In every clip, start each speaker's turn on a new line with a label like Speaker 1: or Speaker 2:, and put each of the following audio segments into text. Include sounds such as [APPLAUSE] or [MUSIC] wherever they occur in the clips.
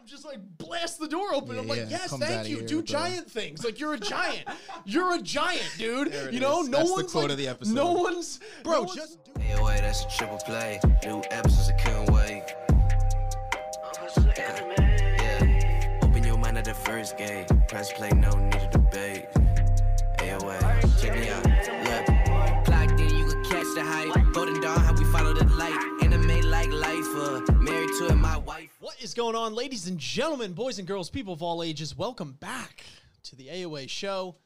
Speaker 1: bam, just like blast the door open.
Speaker 2: Yeah,
Speaker 1: I'm like,
Speaker 2: yeah,
Speaker 1: yes, thank you. Do
Speaker 2: with the-
Speaker 1: giant things. Like you're a giant. [LAUGHS] you're a giant, dude. You know,
Speaker 2: is.
Speaker 1: no
Speaker 2: That's the
Speaker 1: one's
Speaker 2: quote
Speaker 1: like-
Speaker 2: of the episode.
Speaker 1: No one's
Speaker 2: Bro,
Speaker 1: no one's-
Speaker 2: just do
Speaker 3: Hey, wait, that's a triple play. New episodes, I couldn't wait. Yeah. Open your mind at the first gate. Press play, no need to debate. Hey, wait, check me out. Look, clocked in, you can catch the hype. Golden Dawn, how we follow the light. Anime like life, uh, married to it, my wife.
Speaker 1: What is going on, ladies and gentlemen, boys and girls, people of all ages? Welcome back to the AOA show.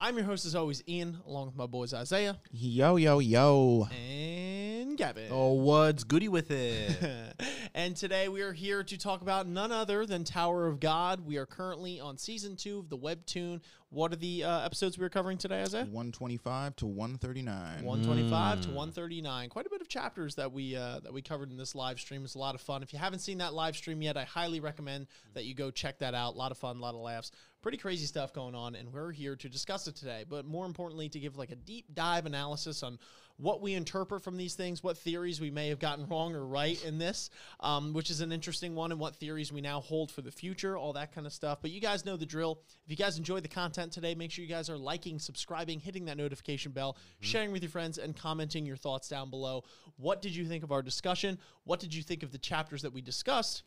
Speaker 1: I'm your host, as always, Ian, along with my boys Isaiah
Speaker 2: yo yo yo.
Speaker 1: and Gavin.
Speaker 4: Oh, what's goody with it? [LAUGHS]
Speaker 1: and today we are here to talk about none other than Tower of God. We are currently on season two of the webtoon. What are the uh, episodes we are covering today, Isaiah?
Speaker 2: 125 to 139.
Speaker 1: 125 to 139 quite a bit of chapters that we uh, that we covered in this live stream it's a lot of fun if you haven't seen that live stream yet i highly recommend that you go check that out a lot of fun a lot of laughs pretty crazy stuff going on and we're here to discuss it today but more importantly to give like a deep dive analysis on what we interpret from these things what theories we may have gotten wrong or right in this um, which is an interesting one and what theories we now hold for the future all that kind of stuff. But you guys know the drill. If you guys enjoy the content today make sure you guys are liking subscribing hitting that notification bell sharing with your friends and commenting your thoughts down below. What did you think of our discussion? What did you think of the chapters that we discussed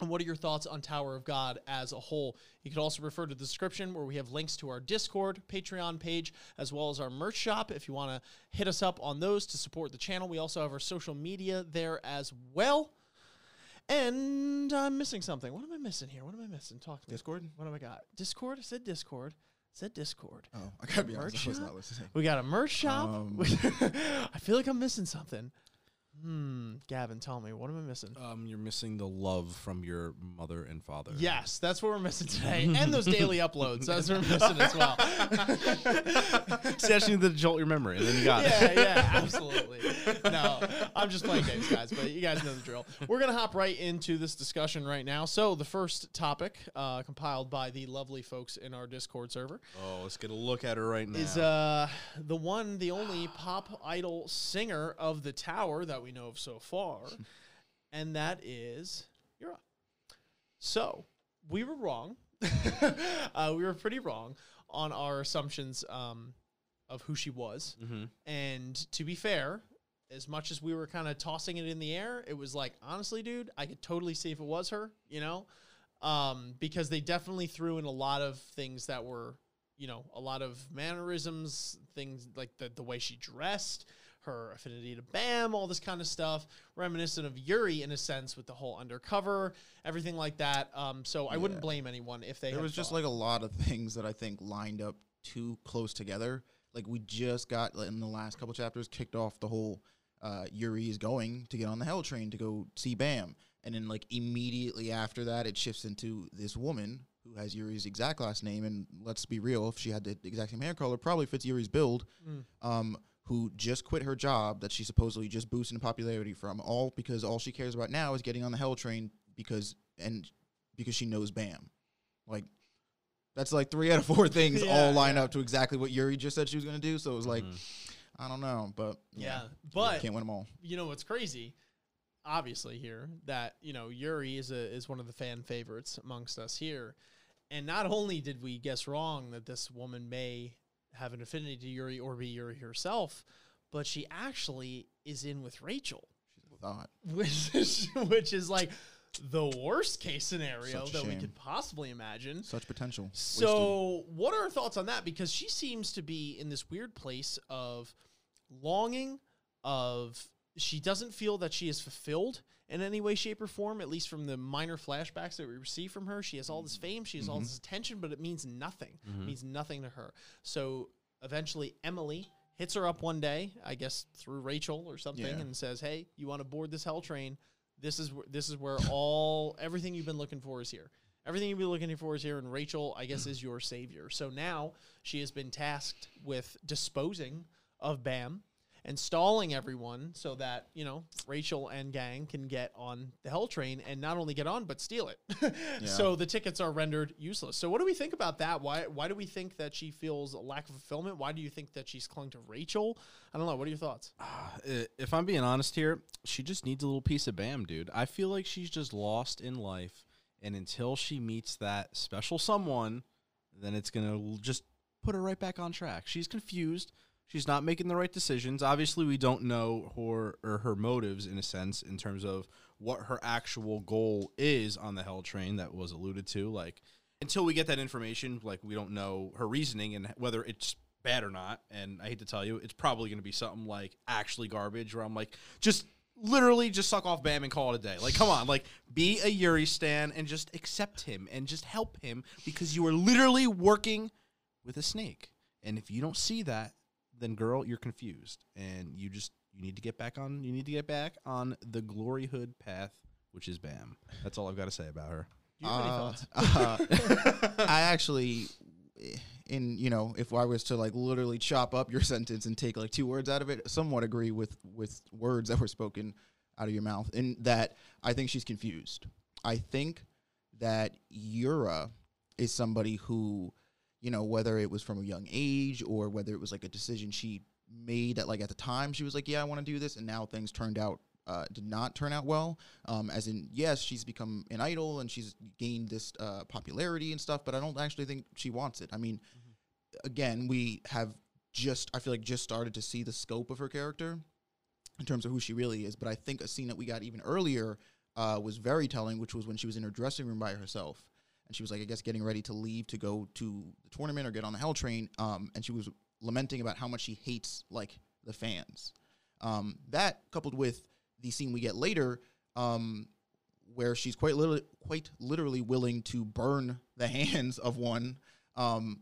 Speaker 1: and what are your thoughts on Tower of God as a whole? You could also refer to the description where we have links to our Discord, Patreon page, as well as our merch shop if you want to hit us up on those to support the channel. We also have our social media there as well. And I'm missing something. What am I missing here? What am I missing? Talk to me.
Speaker 2: Discord?
Speaker 1: What have I got? Discord? I said Discord. I said Discord.
Speaker 2: Oh, I gotta be honest.
Speaker 1: Merch
Speaker 2: I was
Speaker 1: shop?
Speaker 2: not listening.
Speaker 1: We got a merch shop.
Speaker 2: Um. [LAUGHS]
Speaker 1: I feel like I'm missing something. Hmm. Gavin, tell me. What am I missing?
Speaker 4: um, you're missing the love from your mother and father.
Speaker 1: Yes, that's what we're missing [LAUGHS] today, and those daily uploads. That's what we're missing as well. [LAUGHS]
Speaker 4: Just need to jolt your memory, and then you got
Speaker 1: yeah,
Speaker 4: it.
Speaker 1: yeah, [LAUGHS] absolutely. No, I'm just playing games, guys, but you guys know the drill. We're gonna hop right into this discussion right now. So the first topic, uh, compiled by the lovely folks in our Discord server,
Speaker 4: Oh, let's get a look at her right now.
Speaker 1: is uh the one, the only pop idol singer of the tower that we know of so far, [LAUGHS] and that is Yura. So we were wrong. [LAUGHS] uh, we were pretty wrong on our assumptions um, of who she was.
Speaker 4: Mhm.
Speaker 1: And to be fair, as much as we were kind of tossing it in the air, it was like, honestly, dude, I could totally see if it was her, you know? Um, because they definitely threw in a lot of things that were, you know, a lot of mannerisms, things like the, the way she dressed, her affinity to Bam, all this kind of stuff, reminiscent of Yuri in a sense with the whole undercover, everything like that. Um, so I wouldn't blame anyone if they
Speaker 2: There was just like a lot of things that I think lined up too close together. Like we just got like, in the last couple chapters kicked off the whole uh, Yuri is going to get on the Hell train to go see Bam, and then like immediately after that, it shifts into this woman who has Yuri's exact last name, and let's be real, if she had the exact same hair color, probably fits Yuri's build.
Speaker 1: Mm.
Speaker 2: Um, who just quit her job that she supposedly just boosted in popularity from, all because all she cares about now is getting on the Hell train because and because she knows Bam. Like that's like three [LAUGHS] out of four things
Speaker 1: Yeah,
Speaker 2: all line
Speaker 1: yeah.
Speaker 2: up to exactly what Yuri just said she was gonna do. So it was like,
Speaker 4: Mhm.
Speaker 2: I don't know, but
Speaker 1: yeah,
Speaker 2: yeah,
Speaker 1: but
Speaker 2: can't win them all.
Speaker 1: you know what's crazy obviously here that you know yuri is a is one of the fan favorites amongst us here and not only did we guess wrong that this woman may have an affinity to yuri or be yuri herself but she actually is in with rachel
Speaker 2: She's a thought.
Speaker 1: which is, which is like the worst case scenario that we could possibly imagine
Speaker 2: Such potential. Wasted.
Speaker 1: so, what are our thoughts on that? Because she seems to be in this weird place of longing, of she doesn't feel that she is fulfilled in any way, shape, or form, at least from the minor flashbacks that we receive from her. She has all this fame, she has all
Speaker 2: Mhm.
Speaker 1: this attention, but it means nothing. It
Speaker 4: Mhm.
Speaker 1: means nothing to her. So, eventually, Emily hits her up one day, I guess through Rachel or something,
Speaker 2: Yeah.
Speaker 1: and says, Hey, you want to board this hell train? This is wh- this is where all everything you've been looking for is here. Everything you've been looking for is here, and Rachel, I guess, is your savior. So now she has been tasked with disposing of Bam and stalling everyone so that you know Rachel and gang can get on the Hell train and not only get on but steal it. [LAUGHS] So the tickets are rendered useless. So what do we think about that? Why why do we think that she feels a lack of fulfillment? Why do you think that she's clung to Rachel? I don't know. What are your thoughts?
Speaker 4: Uh, if I'm being honest here, she just needs a little piece of Bam, dude. I feel like she's just lost in life And until she meets that special someone, then it's going to just put her right back on track. She's confused. She's not making the right decisions. Obviously, we don't know her or her motives in a sense in terms of what her actual goal is on the hell train that was alluded to. Like until we get that information, like we don't know her reasoning and whether it's bad or not. And I hate to tell you, it's probably going to be something like actually garbage. Where I'm like, just literally just suck off Bam and call it a day. Like, come on, like be a Yuri stan and just accept him and just help him because you are literally working with a snake. And if you don't see that, then girl, you're confused and you just you need to get back on you need to get back on the glory hood path, which is Bam. That's all I've got to say about her.
Speaker 1: Do you have any
Speaker 2: Uh,
Speaker 1: thoughts? [LAUGHS]
Speaker 2: uh, I actually, in you know, if I was to like literally chop up your [LAUGHS] sentence and take like two words out of it, somewhat agree with with words that were spoken out of your mouth. In that, I think she's confused. I think that Yura is somebody who, you know, whether it was from a young age or whether it was like a decision she made at like at the time she was like, yeah, I want to do this, and now things turned out uh, did not turn out well. Um, as in, yes, she's become an idol and she's gained this uh, popularity and stuff, but I don't actually think she wants it. I mean, again, we have just I feel like just started to see the scope of her character in terms of who she really is. But I think a scene that we got even earlier uh, was very telling, which was when she was in her dressing room by herself. And she was like, I guess, getting ready to leave to go to the tournament or get on the Hell Train. Um, and she was lamenting about how much she hates like the fans. Um, that coupled with the scene we get later, um, where she's quite literally, quite literally willing to burn the [LAUGHS] hands of one. Um,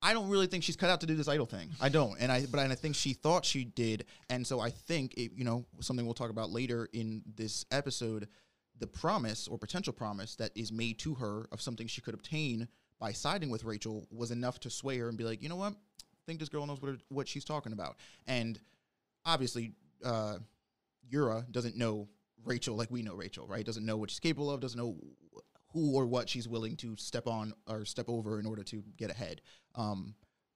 Speaker 2: I don't really think she's cut out to do this idol thing. I don't, and I but and I think she thought she did, and so I think it, you know something we'll talk about later in this episode, the promise or potential promise that is made to her of something she could obtain by siding with Rachel was enough to sway her and be like, you know what, I think this girl knows what what she's talking about, and obviously, uh, Yura doesn't know Rachel like we know Rachel, right? Doesn't know what she's capable of, doesn't know who or what she's willing to step on or step over in order to get ahead. Um,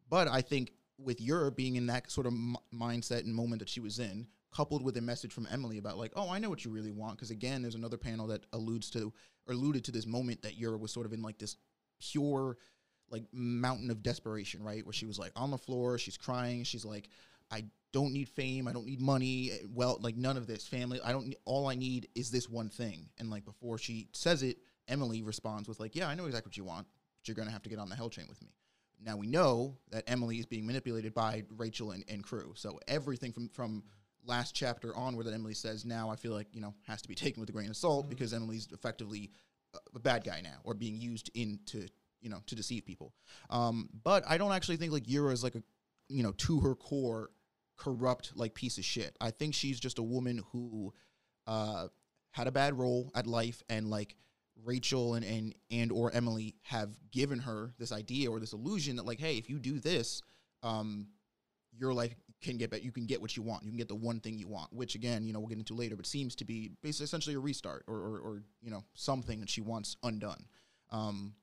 Speaker 2: but I think with Yura being in that sort of m- mindset and moment that she was in, coupled with a message from Emily about like, oh, I know what you really want, because again, there's another panel that alludes to or alluded to this moment that Yura was sort of in like this pure like mountain of desperation, right? Where she was like on the floor, she's crying, she's like, I don't need fame, I don't need money, eh, well, like none of this family. I don't. Need, all I need is this one thing. And like before she says it, Emily responds with like, Yeah, I know exactly what you want, but you're gonna have to get on the hell train with me. Now we know that Emily is being manipulated by Rachel and, and crew. So everything from from last chapter onward that Emily says now, I feel like you know has to be taken with a grain of salt because Emily's effectively a- a bad guy now or being used into you know to deceive people. Um, but I don't actually think like Yura is like a you know to her core corrupt like piece of shit. I think she's just a woman who uh, had a bad role at life and like Rachel and, and and or Emily have given her this idea or this illusion that like, hey, if you do this, um, your life can get better. You can get what you want. You can get the one thing you want, which again, you know, we'll get into later, but seems to be basically essentially a restart or or, or you know something that she wants undone. Um,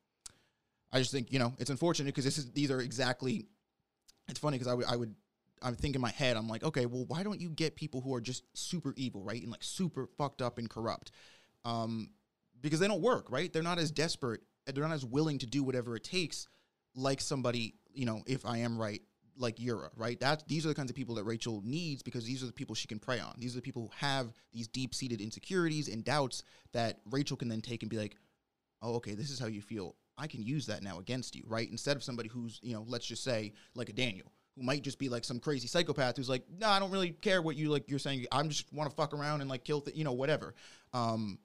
Speaker 2: I just think you know it's unfortunate because this is these are exactly. It's funny because I would I would I think in my head I'm like okay well why don't you get people who are just super evil right and like super fucked up and corrupt, um, because they don't work right they're not as desperate they're not as willing to do whatever it takes like somebody you know if I am right like Yura right that these are the kinds of people that Rachel needs because these are the people she can prey on these are the people who have these deep seated insecurities and doubts that Rachel can then take and be like oh, okay, this is how you feel. I can use that now against you, right? Instead of somebody who's, you know, let's just say like a Daniel, who might just be like some crazy psychopath who's like, no, I don't really care what you like. You're saying I'm just want to fuck around and like kill, th-, you know, whatever. Um,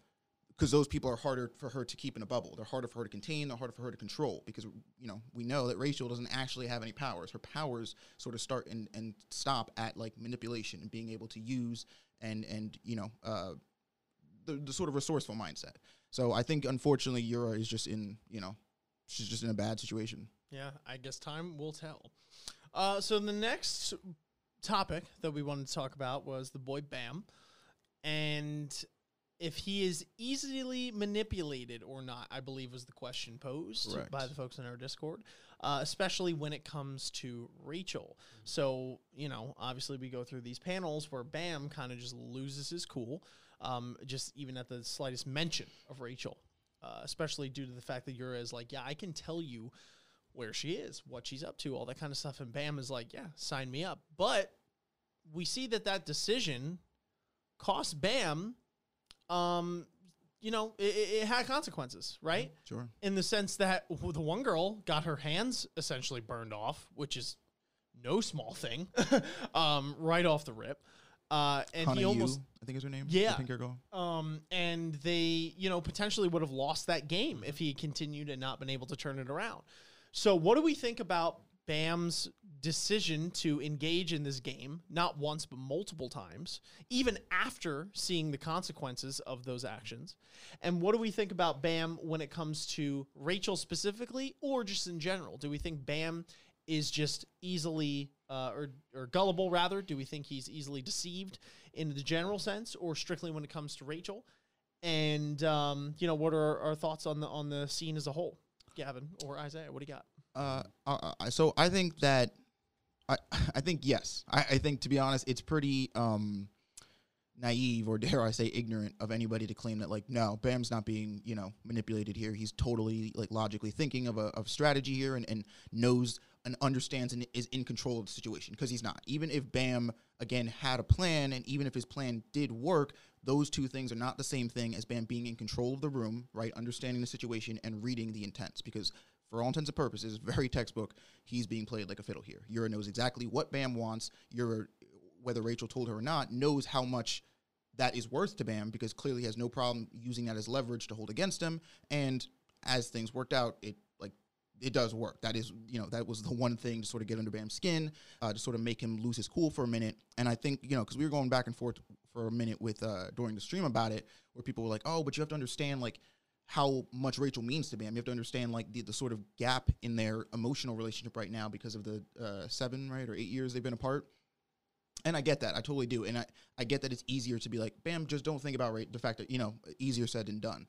Speaker 2: because those people are harder for her to keep in a bubble. They're harder for her to contain. They're harder for her to control. Because you know we know that Rachel doesn't actually have any powers. Her powers sort of start and, and stop at like manipulation and being able to use and and you know uh, the, the sort of resourceful mindset. So I think unfortunately Yura is just in you know she's just in a bad situation.
Speaker 1: Yeah, I guess time will tell. Uh, so the next topic that we wanted to talk about was the boy Bam, and if he is easily manipulated or not. I believe was the question posed
Speaker 2: Correct.
Speaker 1: by the folks in our Discord, uh, especially when it comes to Rachel. So you know, obviously we go through these panels where Bam kind of just loses his cool, um, just even at the slightest mention of Rachel. uh, especially due to the fact that Yura is like, yeah, I can tell you where she is, what she's up to, all that kind of stuff. And Bam is like, yeah, sign me up. But we see that that decision cost Bam, um, you know, it, it had consequences, right?
Speaker 2: Sure.
Speaker 1: in the sense that the one girl got her hands essentially burned off, which is no small thing, [LAUGHS] um, right off the rip. Uh, and
Speaker 2: Hana
Speaker 1: he almost,
Speaker 2: Yu, I think is her name.
Speaker 1: Yeah.
Speaker 2: The girl.
Speaker 1: um, and they, you know, potentially would have lost that game if he continued and not been able to turn it around. So, what do we think about Bam's decision to engage in this game, not once, but multiple times, even after seeing the consequences of those actions? And what do we think about Bam when it comes to Rachel specifically, or just in general? Do we think Bam is just easily, uh, or, or gullible rather? Do we think he's easily deceived in the general sense, or strictly when it comes to Rachel? And um, you know, what are our, thoughts on the on the scene as a whole? Gavin or Isaiah, what do you got?
Speaker 2: Uh, uh, uh, so I think that I [LAUGHS] I think yes. I, I think to be honest, it's pretty um naive or [LAUGHS] dare I say ignorant of anybody to claim that like no, Bam's not being you know manipulated here. He's totally like logically thinking of a of strategy here and, and knows and understands and is in control of the situation because he's not. Even if Bam again had a plan and even if his plan did work, those two things are not the same thing as Bam being in control of the room, right? Understanding the situation and reading the intents because for all intents and purposes, very textbook, he's being played like a fiddle here. Yura knows exactly what Bam wants. Yura, whether Rachel told her or not, knows how much that is worth to Bam because clearly he has no problem using that as leverage to hold against him. And as things worked out, it like it does work. That is, you know, that was the one thing to sort of get under Bam's skin, uh, to sort of make him lose his cool for a minute. And I think, you know, because we were going back and forth for a minute with uh, during the stream about it, where people were like, "Oh, but you have to understand like." How much Rachel means to Bam. You have to understand like the, the sort of gap in their emotional relationship right now because of the uh, seven, right, or eight years they've been apart. And I get that. I totally do. And I, I get that it's easier to be like, Bam, just don't think about the fact that, you know, easier said than done.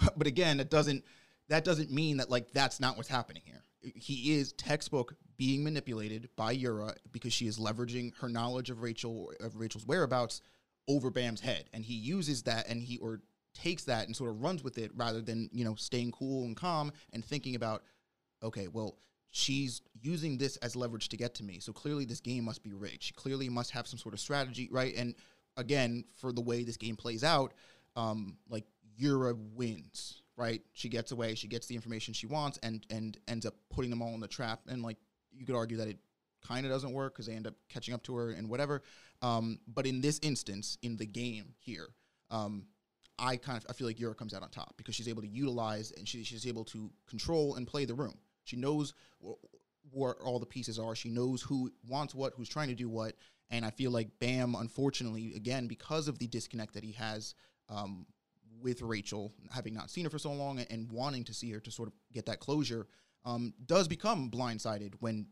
Speaker 2: [LAUGHS] But again, it doesn't that doesn't mean that like that's not what's happening here. He is textbook being manipulated by Yura because she is leveraging her knowledge of Rachel of Rachel's whereabouts over Bam's head. And he uses that and he or takes that and sort of runs with it rather than, you know, staying cool and calm and thinking about, okay, well, she's using this as leverage to get to me. So clearly this game must be rigged. She clearly must have some sort of strategy, right? And again, for the way this game plays out, um, like Yura wins, right? She gets away, she gets the information she wants and and ends up putting them all in the trap. And like you could argue that it kind of doesn't work because they end up catching up to her and whatever. Um, but in this instance, in the game here, um, I kind of I feel like Yura comes out on top because she's able to utilize and she, she's able to control and play the room. She knows wh- where all the pieces are. She knows who wants what, who's trying to do what. And I feel like Bam, unfortunately, again because of the disconnect that he has um, with Rachel, having not seen her for so long and, and wanting to see her to sort of get that closure, um, does become blindsided when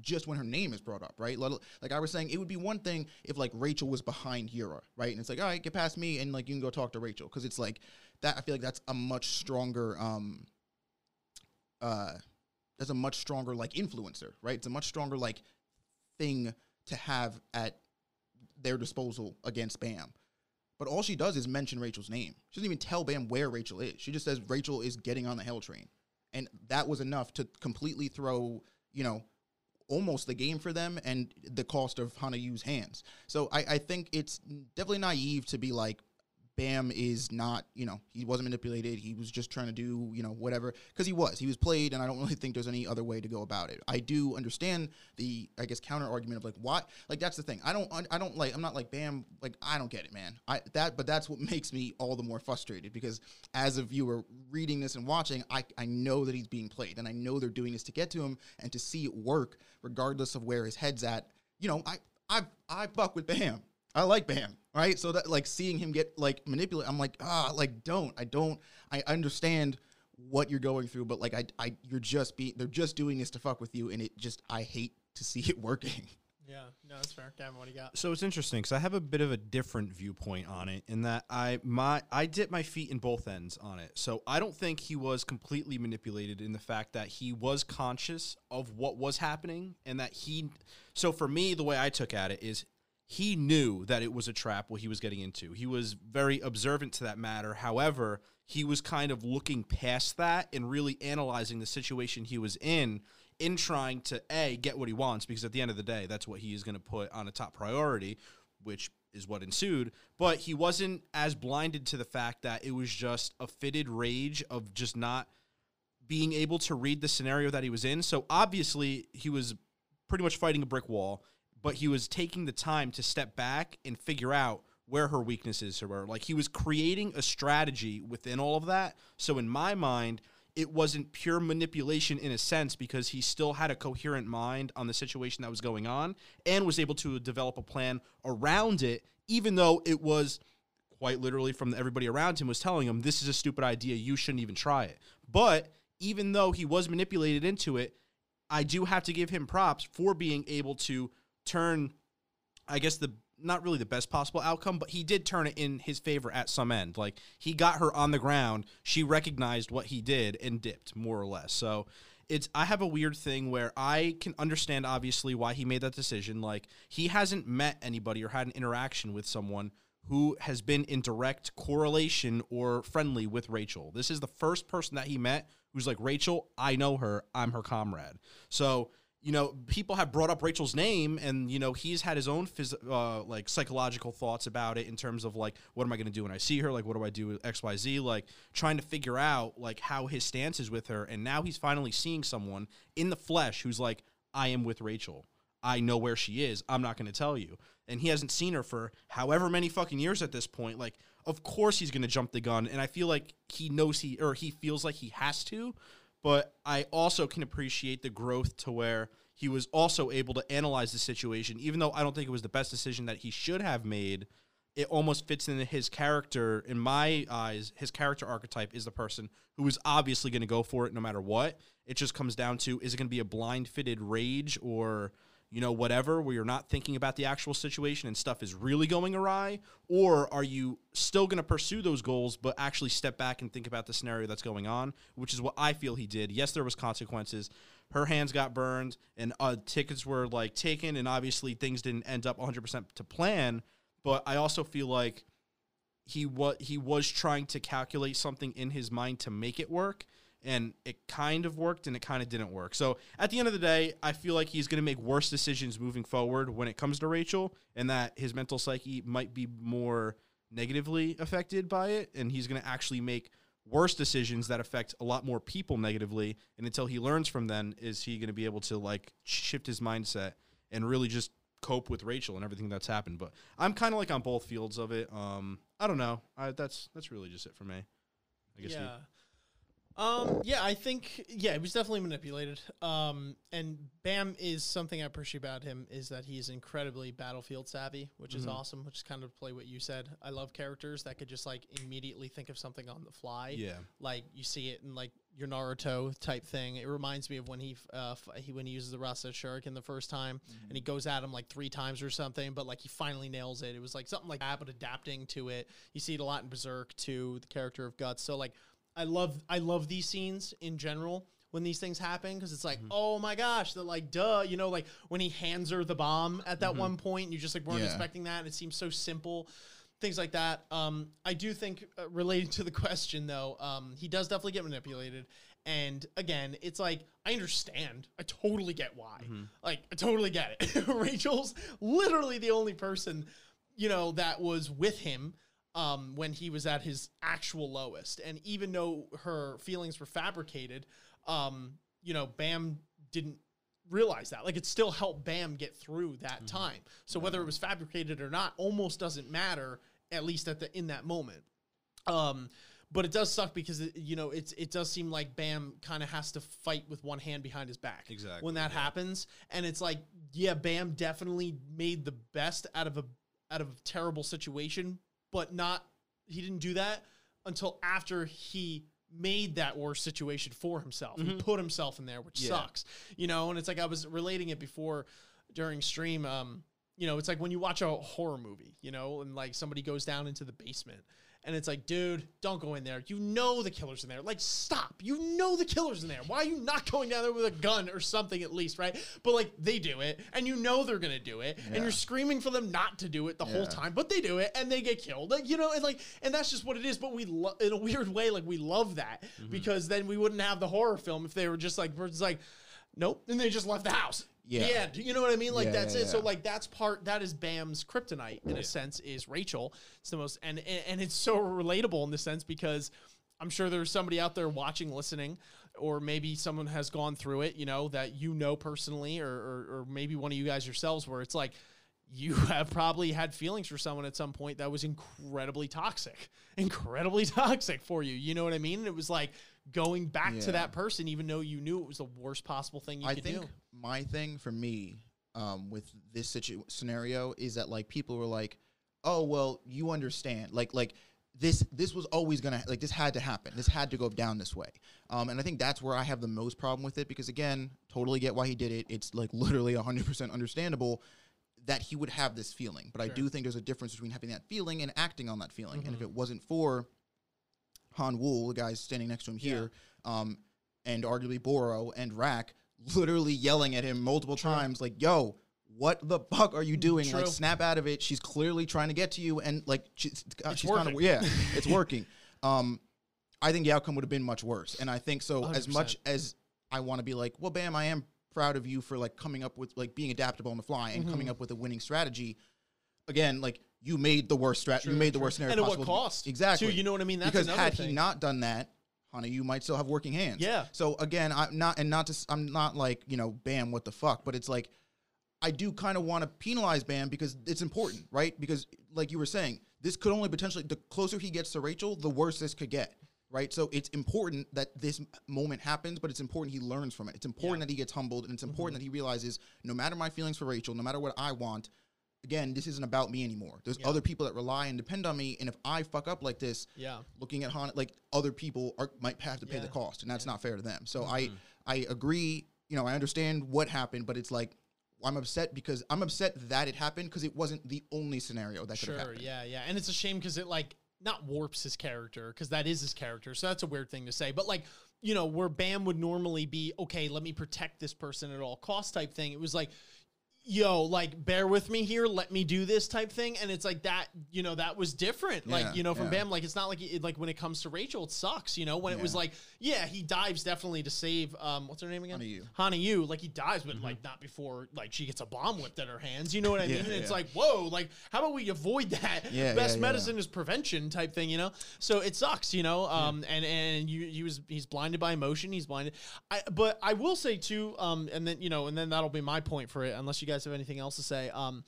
Speaker 2: just when her name is brought up, right? Like I was saying, it would be one thing if like Rachel was behind Yura, right? And it's like, all right, get past me, and like you can go talk to Rachel, because it's like that. I feel like that's a much stronger, um, uh, that's a much stronger like influencer, right? It's a much stronger like thing to have at their disposal against Bam. But all she does is mention Rachel's name. She doesn't even tell Bam where Rachel is. She just says Rachel is getting on the hell train. And that was enough to completely throw, you know, almost the game for them and the cost of Hana Yu's hands. So I, I think it's definitely naive to be like, Bam is not, you know, he wasn't manipulated. He was just trying to do, you know, whatever. Because he was. He was played, and I don't [LAUGHS] really think there's any other way to go about it. I do understand the, I guess, counter argument of like, why? Like that's the thing. I don't, I don't like. I'm not like Bam. Like I don't get it, man. I that, but that's what [LAUGHS] makes me all the more frustrated because as a viewer reading this and watching, I, I know that he's being played, and I know they're doing this to get to him and to see it work, regardless of where his head's at. You know, I, I, I buck with Bam. I like Bam, right? So that like seeing him get like manipulated, I'm like, ah, like don't. I don't. I understand what you're going through, but like I, I, you're just be. They're just doing this to fuck with you, and it just I hate to see it [LAUGHS] working.
Speaker 1: Yeah, no, that's fair. Gavin, what do you got?
Speaker 4: So it's interesting because I have a bit of a different viewpoint on it in that I my I dip my feet in both ends on it. So I don't think he was completely manipulated in the fact that he was conscious of what was happening and that he. So for me, the way I took at it is he knew that it was a trap what he was getting into. He was very observant to that matter. However, he was kind of looking past that and really analyzing the situation he was in in trying to a get what he wants because at the end of the day that's what he is going to put on a top priority which is what ensued but he wasn't as blinded to the fact that it was just a fitted rage of just not being able to read the scenario that he was in so obviously he was pretty much fighting a brick wall but he was taking the time to step back and figure out where her weaknesses were. Like he was creating a strategy within all of that. So in my mind, it wasn't pure manipulation in a sense because he still had a coherent mind on the situation that was going on and was able to develop a plan around it, even though it was quite literally from everybody around him was telling him this is a stupid idea you shouldn't even try it but even though he was manipulated into it i do have to give him props for being able to turn i guess the not really the best possible outcome but he did turn it in his favor at some end like he got her on the ground she recognized what he did and dipped more or less so it's I have a weird thing where I can understand obviously why he made that decision. Like he hasn't met anybody or had an interaction with someone who has been in direct correlation or friendly with Rachel. This is the first person that he met who's like Rachel, I know her, I'm her comrade. So you know, people have brought up Rachel's name, and you know, he's had his own phys- uh, like psychological thoughts about it in terms of like, what am I going to do when I see her? Like, what do I do with X, Y, Z? Like, trying to figure out like how his stance is with her, and now he's finally seeing someone in the flesh who's like, I am with Rachel. I know where she is. I'm not going to tell you. And he hasn't seen her for however many fucking years at this point. Like, of course he's going to jump the gun, and I feel like he knows he or he feels like he has to but I also can appreciate the growth to where he was also able to analyze the situation, even though I don't think it was the best decision that he should have made. It almost fits into his character. In my eyes, his character archetype is the person who is obviously going to go for it no matter what. It just comes down to is it going to be a blind fitted rage or you know, whatever, where you're not thinking about the actual situation and stuff is really going awry? Or are you still going to pursue those goals, but actually step back and think about the scenario that's going on, which is what I feel he did. Yes, there was consequences. Her hands got burned and uh, tickets were like taken, and obviously things didn't end up 100% to plan. But I also feel like he was he was trying to calculate something in his mind to make it work and it kind of worked and it kind of didn't work. So at the end of the day, I feel like he's going to make worse decisions moving forward when it comes to Rachel, and that his mental psyche might be more negatively affected by it, and he's going to actually make worse decisions that affect a lot more people negatively. And until he learns from them, is he going to be able to like shift his mindset and really just cope with Rachel and everything that's happened? But I'm kind of like on both fields of it. Um, I don't know. I, that's that's really just it for me. I guess.
Speaker 1: yeah.
Speaker 4: you-
Speaker 1: Um, yeah, I think yeah, he was definitely manipulated. Um, and Bam is something I appreciate about him is that he's incredibly battlefield savvy, which is
Speaker 4: Mhm.
Speaker 1: awesome. Which is kind of play what you said. I love characters that could just like immediately think of something on the fly.
Speaker 4: yeah.
Speaker 1: Like you see it in like your Naruto type thing. It reminds me of when he uh, f- he when he uses the Rasenshuriken the first time, and he goes at him like three times or something, but like he finally nails it. It was like something like that, but adapting to it. You see it a lot in Berserk too, the character of Guts. So like, I love I love these scenes in general when these things happen because it's like, oh my gosh, they're like, duh, you know, like when he hands her the bomb at that one point, and you just like weren't
Speaker 2: Yeah.
Speaker 1: expecting that, and it seems so simple things like that. Um, I do think uh, relating to the [LAUGHS] question though, um, he does definitely get manipulated. And again, it's like I understand. I totally get why. Like I totally get it. [LAUGHS] Rachel's literally the only person, you know, that was with him um, when he was at his actual lowest. And even though her feelings were fabricated, um, you know, Bam didn't realize that. Like it still helped Bam get through that time. So whether it was fabricated or not almost doesn't matter at least at the in that moment. Um but it does suck because it, you know it's it does seem like Bam kind of has to fight with one hand behind his back
Speaker 4: Exactly,
Speaker 1: when that
Speaker 4: yeah.
Speaker 1: happens and it's like yeah Bam definitely made the best out of a out of a terrible situation but not he didn't do that until after he made that worse situation for himself he put himself in there which
Speaker 4: Mm-hmm. Yeah.
Speaker 1: sucks you know and it's like i was relating it before during stream um you know it's like when you watch a horror movie you know and like somebody goes down into the basement And it's like, dude, don't go in there. You know the killer's in there. Like, stop. You know the killer's in there. Why are you not going down there with a gun or something at least, right? But like, they do it, and you know they're gonna do it, and you're screaming for them not to do it the whole time, but they do it, and they get killed. Like, you know, and like, and that's just what it is. But we, lo- in a weird way, like we love that
Speaker 2: Mm-hmm.
Speaker 1: because then we wouldn't have the horror film if they were just like, we're just like, nope, and they just left the house.
Speaker 2: Yeah.
Speaker 1: The end. You know what I mean? Like
Speaker 2: Yeah,
Speaker 1: that's
Speaker 2: yeah,
Speaker 1: it. So like that's part that is Bam's kryptonite in a sense is Rachel. It's the most and and, and it's so relatable in the sense because I'm sure there's somebody out there watching, listening, or maybe someone has gone through it, you know, that you know personally, or or, or maybe one of you guys yourselves where it's like you [LAUGHS] have probably had feelings for someone at some point that was incredibly toxic, incredibly [LAUGHS] toxic for you. You know what I mean? And it was like going back to that person, even though you knew it was the worst possible thing you
Speaker 2: I
Speaker 1: could
Speaker 2: think I
Speaker 1: do.
Speaker 2: my thing for me um, with this situ- scenario is that like people were like, "Oh well, you understand." Like like this this was always gonna like this had to happen. This had to go down this way. Um, and I think that's where I have the most problem with it because again, totally get why he did it. It's like literally hundred percent understandable that he would have this feeling. But I do think there's a difference between having that feeling and acting on that feeling. And if
Speaker 1: Mhm.
Speaker 2: it wasn't for Han Wool, the guy standing next to him
Speaker 1: Yeah.
Speaker 2: here, um, and arguably Boro and Rak literally yelling at him multiple
Speaker 1: True.
Speaker 2: times, like, yo, what the fuck are you doing? Like, snap out of it. She's clearly trying to get to you, and like, she's, uh,
Speaker 1: It's
Speaker 2: she's kind of, yeah, [LAUGHS] it's working. Um, I think the outcome would have been much worse. And I think so, as much
Speaker 1: 100%.
Speaker 2: as I want to be like, well, Bam, I am proud of you for like coming up with, like, being adaptable on the fly and coming
Speaker 1: Mhm.
Speaker 2: up with a winning strategy. Again, like, you made the worst strat. You
Speaker 1: True,
Speaker 2: made the worst scenario
Speaker 1: and at
Speaker 2: possible.
Speaker 1: what cost?
Speaker 2: Exactly.
Speaker 1: Too, you know what I mean? That's
Speaker 2: because had
Speaker 1: thing.
Speaker 2: he not done that, Hana Yu, might still have working hands.
Speaker 1: Yeah.
Speaker 2: So again, I'm not, and not to, I'm not like you know, Bam, what the fuck, but it's like, I do kind of want to penalize Bam because it's important, right? Because like you were saying, this could only potentially, the closer he gets to Rachel, the worse this could get. Right, so it's important that this moment happens, but it's important he learns from it. It's important that he gets humbled, and it's important mm-hmm. that he realizes no matter my feelings for Rachel, no matter what I want, again, this isn't about me anymore. There's
Speaker 1: Yeah.
Speaker 2: other people that rely and depend on me, and if I fuck up like this,
Speaker 1: Yeah.
Speaker 2: looking at Han, like other people are might have to pay the cost, and that's not fair to them. So
Speaker 1: Mm-hmm.
Speaker 2: I I agree. You know, I understand what happened, but it's like I'm upset because I'm upset that it happened because it wasn't the only scenario that could have
Speaker 1: Sure.
Speaker 2: happened.
Speaker 1: Yeah. Yeah. And it's a shame because it like not warps his character because that is his character. So that's a weird thing to say. But like you know where Bam would normally be okay, let me protect this person at all cost type thing. It was like. Yo, like, bear with me here. Let me do this type thing, and it's like that. You know, that was different.
Speaker 2: Yeah,
Speaker 1: like, you know, from
Speaker 2: yeah.
Speaker 1: Bam, like it's not like it, like when it comes to Rachel, it sucks. You know, when it was like, yeah, he dives definitely to save. Um, what's her name again?
Speaker 2: Hana Yu.
Speaker 1: Like he dives, but like not before like she gets a bomb whipped at her hands. You know what I [LAUGHS]
Speaker 2: Yeah,
Speaker 1: mean? And it's
Speaker 2: yeah.
Speaker 1: like, whoa, like how about we avoid that?
Speaker 2: Yeah,
Speaker 1: Best
Speaker 2: yeah, yeah.
Speaker 1: medicine is prevention type thing, you know. So it sucks, you know. Um, and and you he was he's blinded by emotion. He's blinded. I but I will say too. Um, and then you know, and then that'll be my point for it. Unless you guys have anything else to say. Um.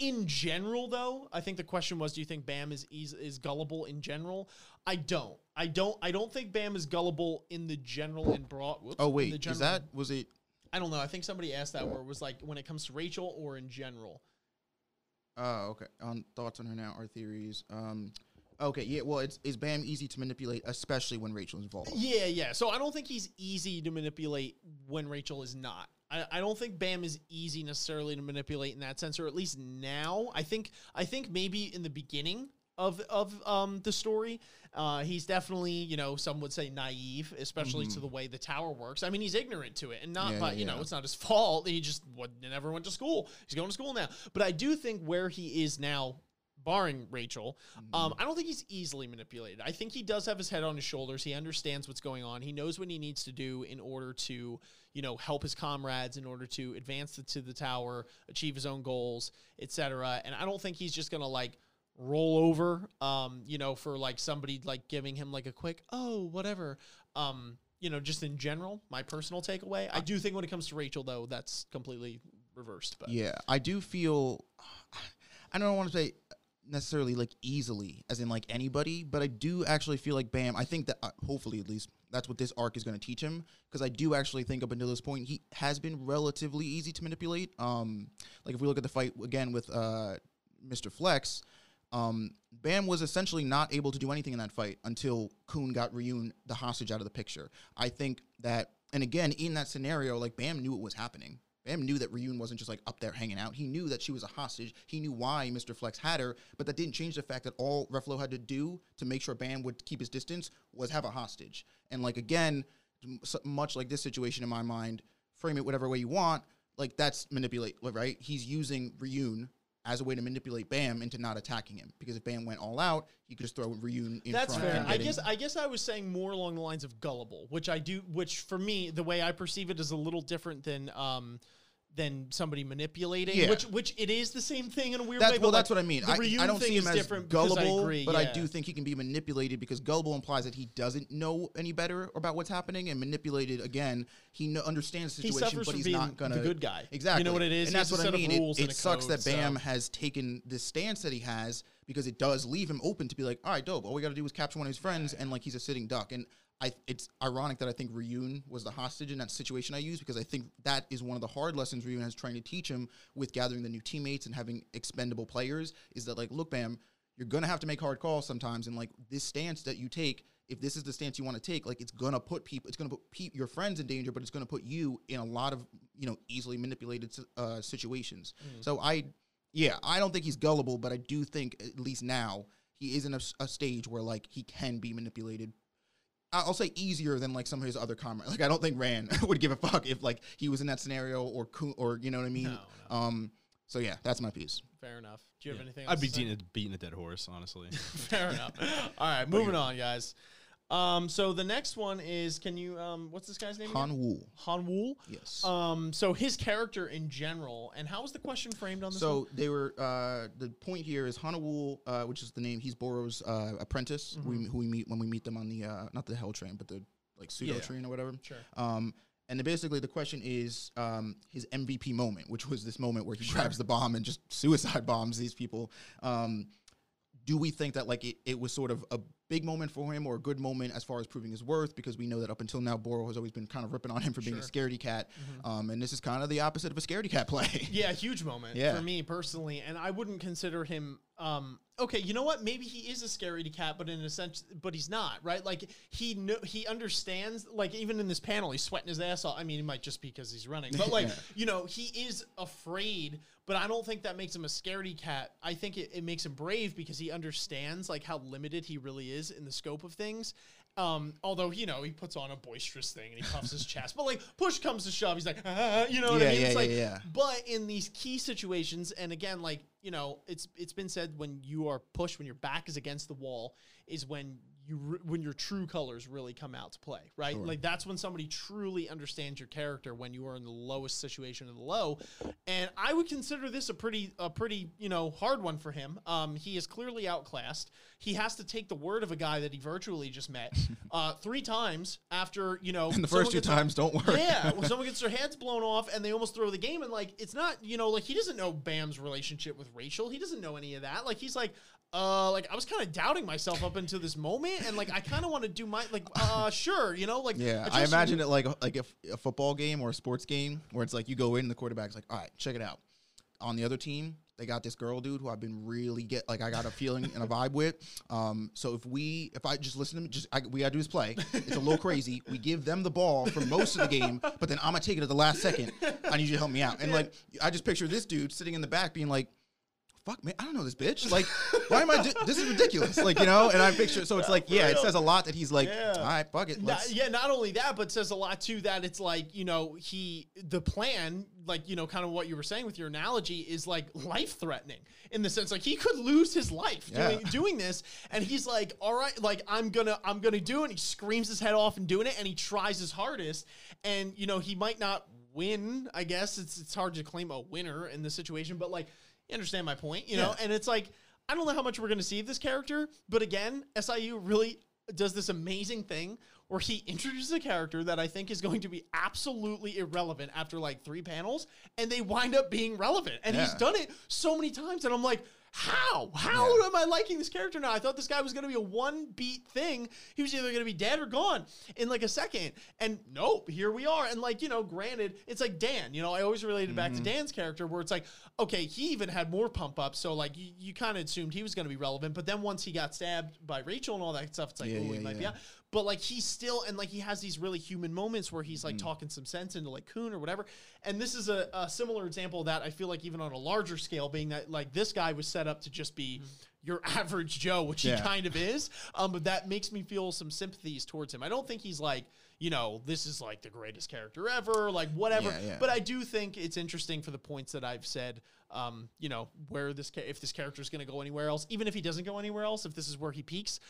Speaker 1: In general, though, I think the question was, do you think Bam is, is is gullible in general? I don't. I don't. I don't think Bam is gullible in the general and broad. Whoops,
Speaker 2: Oh wait,
Speaker 1: the
Speaker 2: is that was it?
Speaker 1: I don't know. I think somebody asked that where it was like when it comes to Rachel or in general.
Speaker 2: Oh, okay. On thoughts on her now, our theories. Um, okay, yeah. Well, it's is Bam easy to manipulate, especially when Rachel's involved?
Speaker 1: Yeah, yeah. So I don't think he's easy to manipulate when Rachel is not. I, I don't think Bam is easy necessarily to manipulate in that sense, or at least now. I think I think maybe in the beginning of of um the story, uh, he's definitely you know some would say naive, especially to the way the tower works. I mean, he's ignorant to it, and not
Speaker 2: Yeah,
Speaker 1: but
Speaker 2: yeah,
Speaker 1: you know
Speaker 2: yeah.
Speaker 1: it's not his fault. He just would, never went to school. He's going to school now. But I do think where he is now barring Rachel, um, I don't think he's easily manipulated. I think he does have his head on his shoulders. He understands what's going on. He knows what he needs to do in order to, you know, help his comrades, in order to advance the, to the tower, achieve his own goals, etc. And I don't think he's just gonna like roll over, um, you know, for like somebody like giving him like a quick, oh, whatever. Um, you know, just in general, my personal takeaway. I do think when it comes to Rachel, though, that's completely reversed. But
Speaker 2: Yeah, I do feel. [SIGHS] I don't want to say necessarily like easily, as in like anybody, but I do actually feel like Bam. I think that uh, hopefully at least that's what this arc is going to teach him, because I do actually think up until this point he has been relatively easy to manipulate. Um, like if we look at the fight again with uh, Mr. Flex. Um, Bam was essentially not able to do anything in that fight until Kuhn got Ryun the hostage out of the picture. I think that, and again, in that scenario, like Bam knew what was happening. Bam knew that Ryun wasn't just like up there hanging out. He knew that she was a hostage. He knew why Mr. Flex had her, but that didn't change the fact that all Ruffalo had to do to make sure Bam would keep his distance was have a hostage. And like again, much like this situation in my mind, frame it whatever way you want. Like that's manipulate, right? He's using Ryun as a way to manipulate Bam into not attacking him because if Bam went all out, he could just throw Ryun in
Speaker 1: That's
Speaker 2: front.
Speaker 1: fair. I guess I guess I was saying more along the lines of gullible, which I do, which for me, the way I perceive it is a little different than um than somebody manipulating.
Speaker 2: Yeah.
Speaker 1: Which which it is the same thing in a weird
Speaker 2: That's,
Speaker 1: way.
Speaker 2: well, that's
Speaker 1: like,
Speaker 2: what I mean. I, I don't see him as
Speaker 1: different
Speaker 2: gullible,
Speaker 1: I agree,
Speaker 2: but I do think he can be manipulated because gullible implies that he doesn't know any better about what's happening, and manipulated again, he kno- understands the
Speaker 1: He
Speaker 2: situation,
Speaker 1: suffers
Speaker 2: but
Speaker 1: from
Speaker 2: he's
Speaker 1: being
Speaker 2: not gonna be
Speaker 1: the good guy. Exactly, you know what it is?
Speaker 2: and
Speaker 1: He
Speaker 2: that's what I mean. It- It, sucks
Speaker 1: code,
Speaker 2: that Bam
Speaker 1: so-
Speaker 2: has taken this stance that he has because it does leave him open to be like, all right, dope. All we got to do is capture one of his friends, and like he's a sitting duck. And I, it's ironic that I think Ryun was the hostage in that situation I used because I think that is one of the hard lessons Ryun has trying to teach him with gathering the new teammates and having expendable players. Is that like, look, Bam, you're gonna have to make hard calls sometimes, and like this stance that you take. If this is the stance you want to take, like it's gonna put people, it's gonna put pe- your friends in danger, but it's gonna put you in a lot of you know easily manipulated uh, situations. So I, yeah, I don't think he's gullible, but I do think at least now he is in a stage where like he can be manipulated. I- I'll say easier than like some of his other comrades. Like I don't think Rand [LAUGHS] would give a fuck if like he was in that scenario or Ku- or you know what I mean.
Speaker 1: No,
Speaker 2: Um. So yeah, that's my piece.
Speaker 1: Fair enough. Do you have anything?
Speaker 4: I'd
Speaker 1: else
Speaker 4: be
Speaker 1: to say?
Speaker 4: beating a, beating a dead horse, honestly. [LAUGHS]
Speaker 1: Fair enough. All right, [LAUGHS] moving on, guys. Um, so the next one is, can you, um, what's this guy's name? again?
Speaker 2: Han Wu.
Speaker 1: Han Wul.
Speaker 2: Yes.
Speaker 1: Um, so his character in general, and how was the question framed on this? one?
Speaker 2: So they were. Uh, the point here is Hanawul, uh, which is the name. He's Boro's uh, apprentice, who, we, who we meet when we meet them on the uh, not the Hell Train, but the like pseudo
Speaker 1: Yeah.
Speaker 2: train or whatever.
Speaker 1: Sure.
Speaker 2: Um, and basically the question is um, his MVP moment, which was this moment where he grabs the bomb and just [LAUGHS] suicide bombs these people. Um, do we think that like it, it was sort of a big moment for him or a good moment as far as proving his worth? Because we know that up until now, Boro has always been kind of ripping on him for being a scaredy cat. Um, and this is kind of the opposite of a scaredy cat play. [LAUGHS]
Speaker 1: Yeah, huge moment
Speaker 2: Yeah.
Speaker 1: for me personally, and I wouldn't consider him. Um, okay, you know what? Maybe he is a scaredy cat, but in a sense, but he's not, right? Like he know he understands. Like even in this panel, he's sweating his ass off. I mean, it might just be because he's running, but like [LAUGHS]
Speaker 2: Yeah.
Speaker 1: you know, he is afraid. But I don't think that makes him a scaredy cat. I think it, it makes him brave because he understands like how limited he really is in the scope of things. Um, although you know he puts on a boisterous thing and he puffs his chest, but like push comes to shove, he's like, ah, you know what
Speaker 2: Yeah,
Speaker 1: I mean?
Speaker 2: yeah,
Speaker 1: it's
Speaker 2: yeah,
Speaker 1: like,
Speaker 2: yeah.
Speaker 1: but in these key situations, and again, like you know, it's it's been said when you are pushed, when your back is against the wall, is when you re- when your true colors really come out to play, right? Like that's when somebody truly understands your character when you are in the lowest situation of the low. And I would consider this a pretty a pretty you know hard one for him. Um, he is clearly outclassed. He has to take the word of a guy that he virtually just met [LAUGHS] uh, three times after you know [LAUGHS]
Speaker 2: And the first two times don't work.
Speaker 1: yeah, when [LAUGHS] someone gets their heads blown off and they almost throw the game, and like it's not, you know, like he doesn't know Bam's relationship with Rachel. He doesn't know any of that. Like he's like, uh, like I was kind of doubting myself up until this moment, and like I kind of want to do my like, uh, sure, you know, like
Speaker 2: Yeah, I imagine it like like a, a football game or a sports game where it's like you go in and the quarterback's like, all right, check it out. On the other team, they got this girl dude who I've been really get like I got a feeling and a vibe with. Um, so if we if I just listen to me, just I, we gotta do this play. It's a little crazy. We give them the ball for most of the game, but then I'm gonna take it at the last second. I need you to help me out. And like I just picture this dude sitting in the back being like. Fuck man, I don't know this bitch. Like, why am I? Do- this is ridiculous. Like, you know. And I picture. So it's like, yeah, it says a lot that he's like,
Speaker 1: Yeah.
Speaker 2: all right, fuck it.
Speaker 1: Not- yeah, not only that, but says a lot too that it's like, you know, he, the plan, like, you know, kind of what you were saying with your analogy is like life threatening in the sense like he could lose his life
Speaker 2: Yeah.
Speaker 1: doing, doing this. And he's like, all right, like, I'm gonna, I'm gonna do it. And he screams his head off and doing it. And he tries his hardest. And, you know, he might not win, I guess. It's, it's hard to claim a winner in this situation, but like, you understand my point, you know?
Speaker 2: Yeah.
Speaker 1: And it's like, I don't know how much we're going to see of this character, but again, SIU really does this amazing thing where he introduces a character that I think is going to be absolutely irrelevant after like three panels, and they wind up being relevant. And he's done it so many times, and I'm like, how? How
Speaker 2: Yeah.
Speaker 1: am I liking this character now? I thought this guy was going to be a one beat thing. He was either going to be dead or gone in like a second. And nope, here we are. And like, you know, granted, it's like Dan. You know, I always related back
Speaker 2: Mm-hmm.
Speaker 1: to Dan's character where it's like, okay, he even had more pump ups. So like, you, you kind of assumed he was going to be relevant. But then once he got stabbed by Rachel and all that stuff, it's like,
Speaker 2: Yeah,
Speaker 1: oh, he
Speaker 2: yeah,
Speaker 1: might be out. But like he's still and like he has these really human moments where he's like
Speaker 2: Mm-hmm.
Speaker 1: talking some sense into like Kuhn or whatever. And this is a, a similar example of that I feel like even on a larger scale, being that like this guy was set up to just be your [LAUGHS] average Joe, which
Speaker 2: Yeah.
Speaker 1: he kind of is. Um, but that makes me feel some sympathies towards him. I don't think he's like, you know, this is like the greatest character ever, like whatever.
Speaker 2: Yeah, yeah.
Speaker 1: But I do think it's interesting for the points that I've said. Um, you know, where this ca- if this character is going to go anywhere else, even if he doesn't go anywhere else, if this is where he peaks,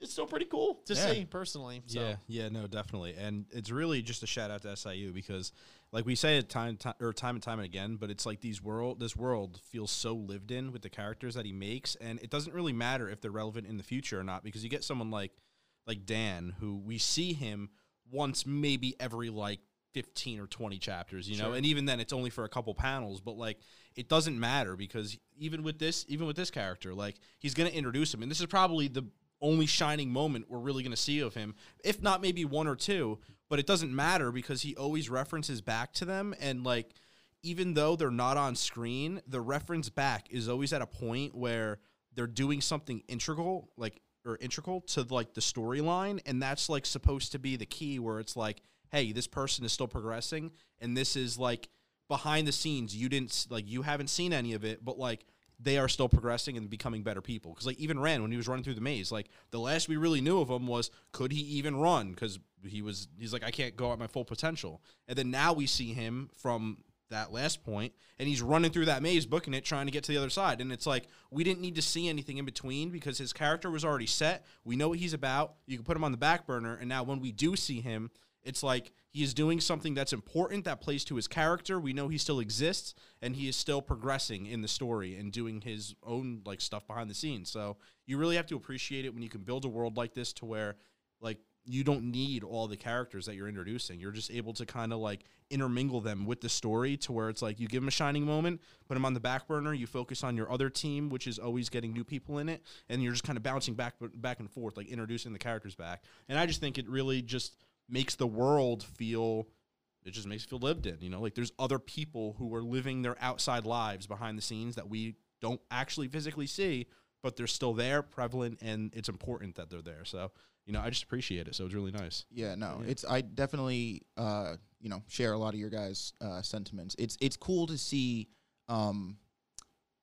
Speaker 1: it's still pretty cool to
Speaker 2: Yeah.
Speaker 1: see personally. So.
Speaker 4: Yeah, yeah, no, definitely, and it's really just a shout out to SIU because, like we say it time, time or time and time and again, but it's like these world, this world feels so lived in with the characters that he makes, and it doesn't really matter if they're relevant in the future or not because you get someone like, like Dan, who we see him once, maybe every like. 15 or 20 chapters, you know,
Speaker 1: Sure.
Speaker 4: and even then it's only for a couple panels, but like it doesn't matter because even with this, even with this character, like he's going to introduce him, and this is probably the only shining moment we're really going to see of him, if not maybe one or two. But it doesn't matter because he always references back to them, and like even though they're not on screen, the reference back is always at a point where they're doing something integral, like or integral to like the storyline, and that's like supposed to be the key where it's like, hey, this person is still progressing, and this is like behind the scenes. You didn't like you haven't seen any of it, but like they are still progressing and becoming better people. Because like even Ran when he was running through the maze, like the last we really knew of him was could he even run? Because he was he's like I can't go at my full potential. And then now we see him from that last point, and he's running through that maze, booking it, trying to get to the other side. And it's like we didn't need to see anything in between because his character was already set. We know what he's about. You can put him on the back burner, and now when we do see him, it's like he is doing something that's important that plays to his character. We know he still exists and he is still progressing in the story and doing his own like stuff behind the scenes. So you really have to appreciate it when you can build a world like this to where like you don't need all the characters that you're introducing. You're just able to kind of like intermingle them with the story to where it's like you give them a shining moment, put them on the back burner, you focus on your other team, which is always getting new people in it, and you're just kind of bouncing back back and forth, like introducing the characters back. And I just think it really just makes the world feel it just makes it feel lived in you know like there's other people who are living their outside lives behind the scenes that we don't actually physically see but they're still there prevalent and it's important that they're there so you know i just appreciate it so it's really nice
Speaker 2: Yeah, no,
Speaker 4: Yeah.
Speaker 2: it's I definitely uh you know share a lot of your guys' uh, sentiments. It's it's cool to see, um,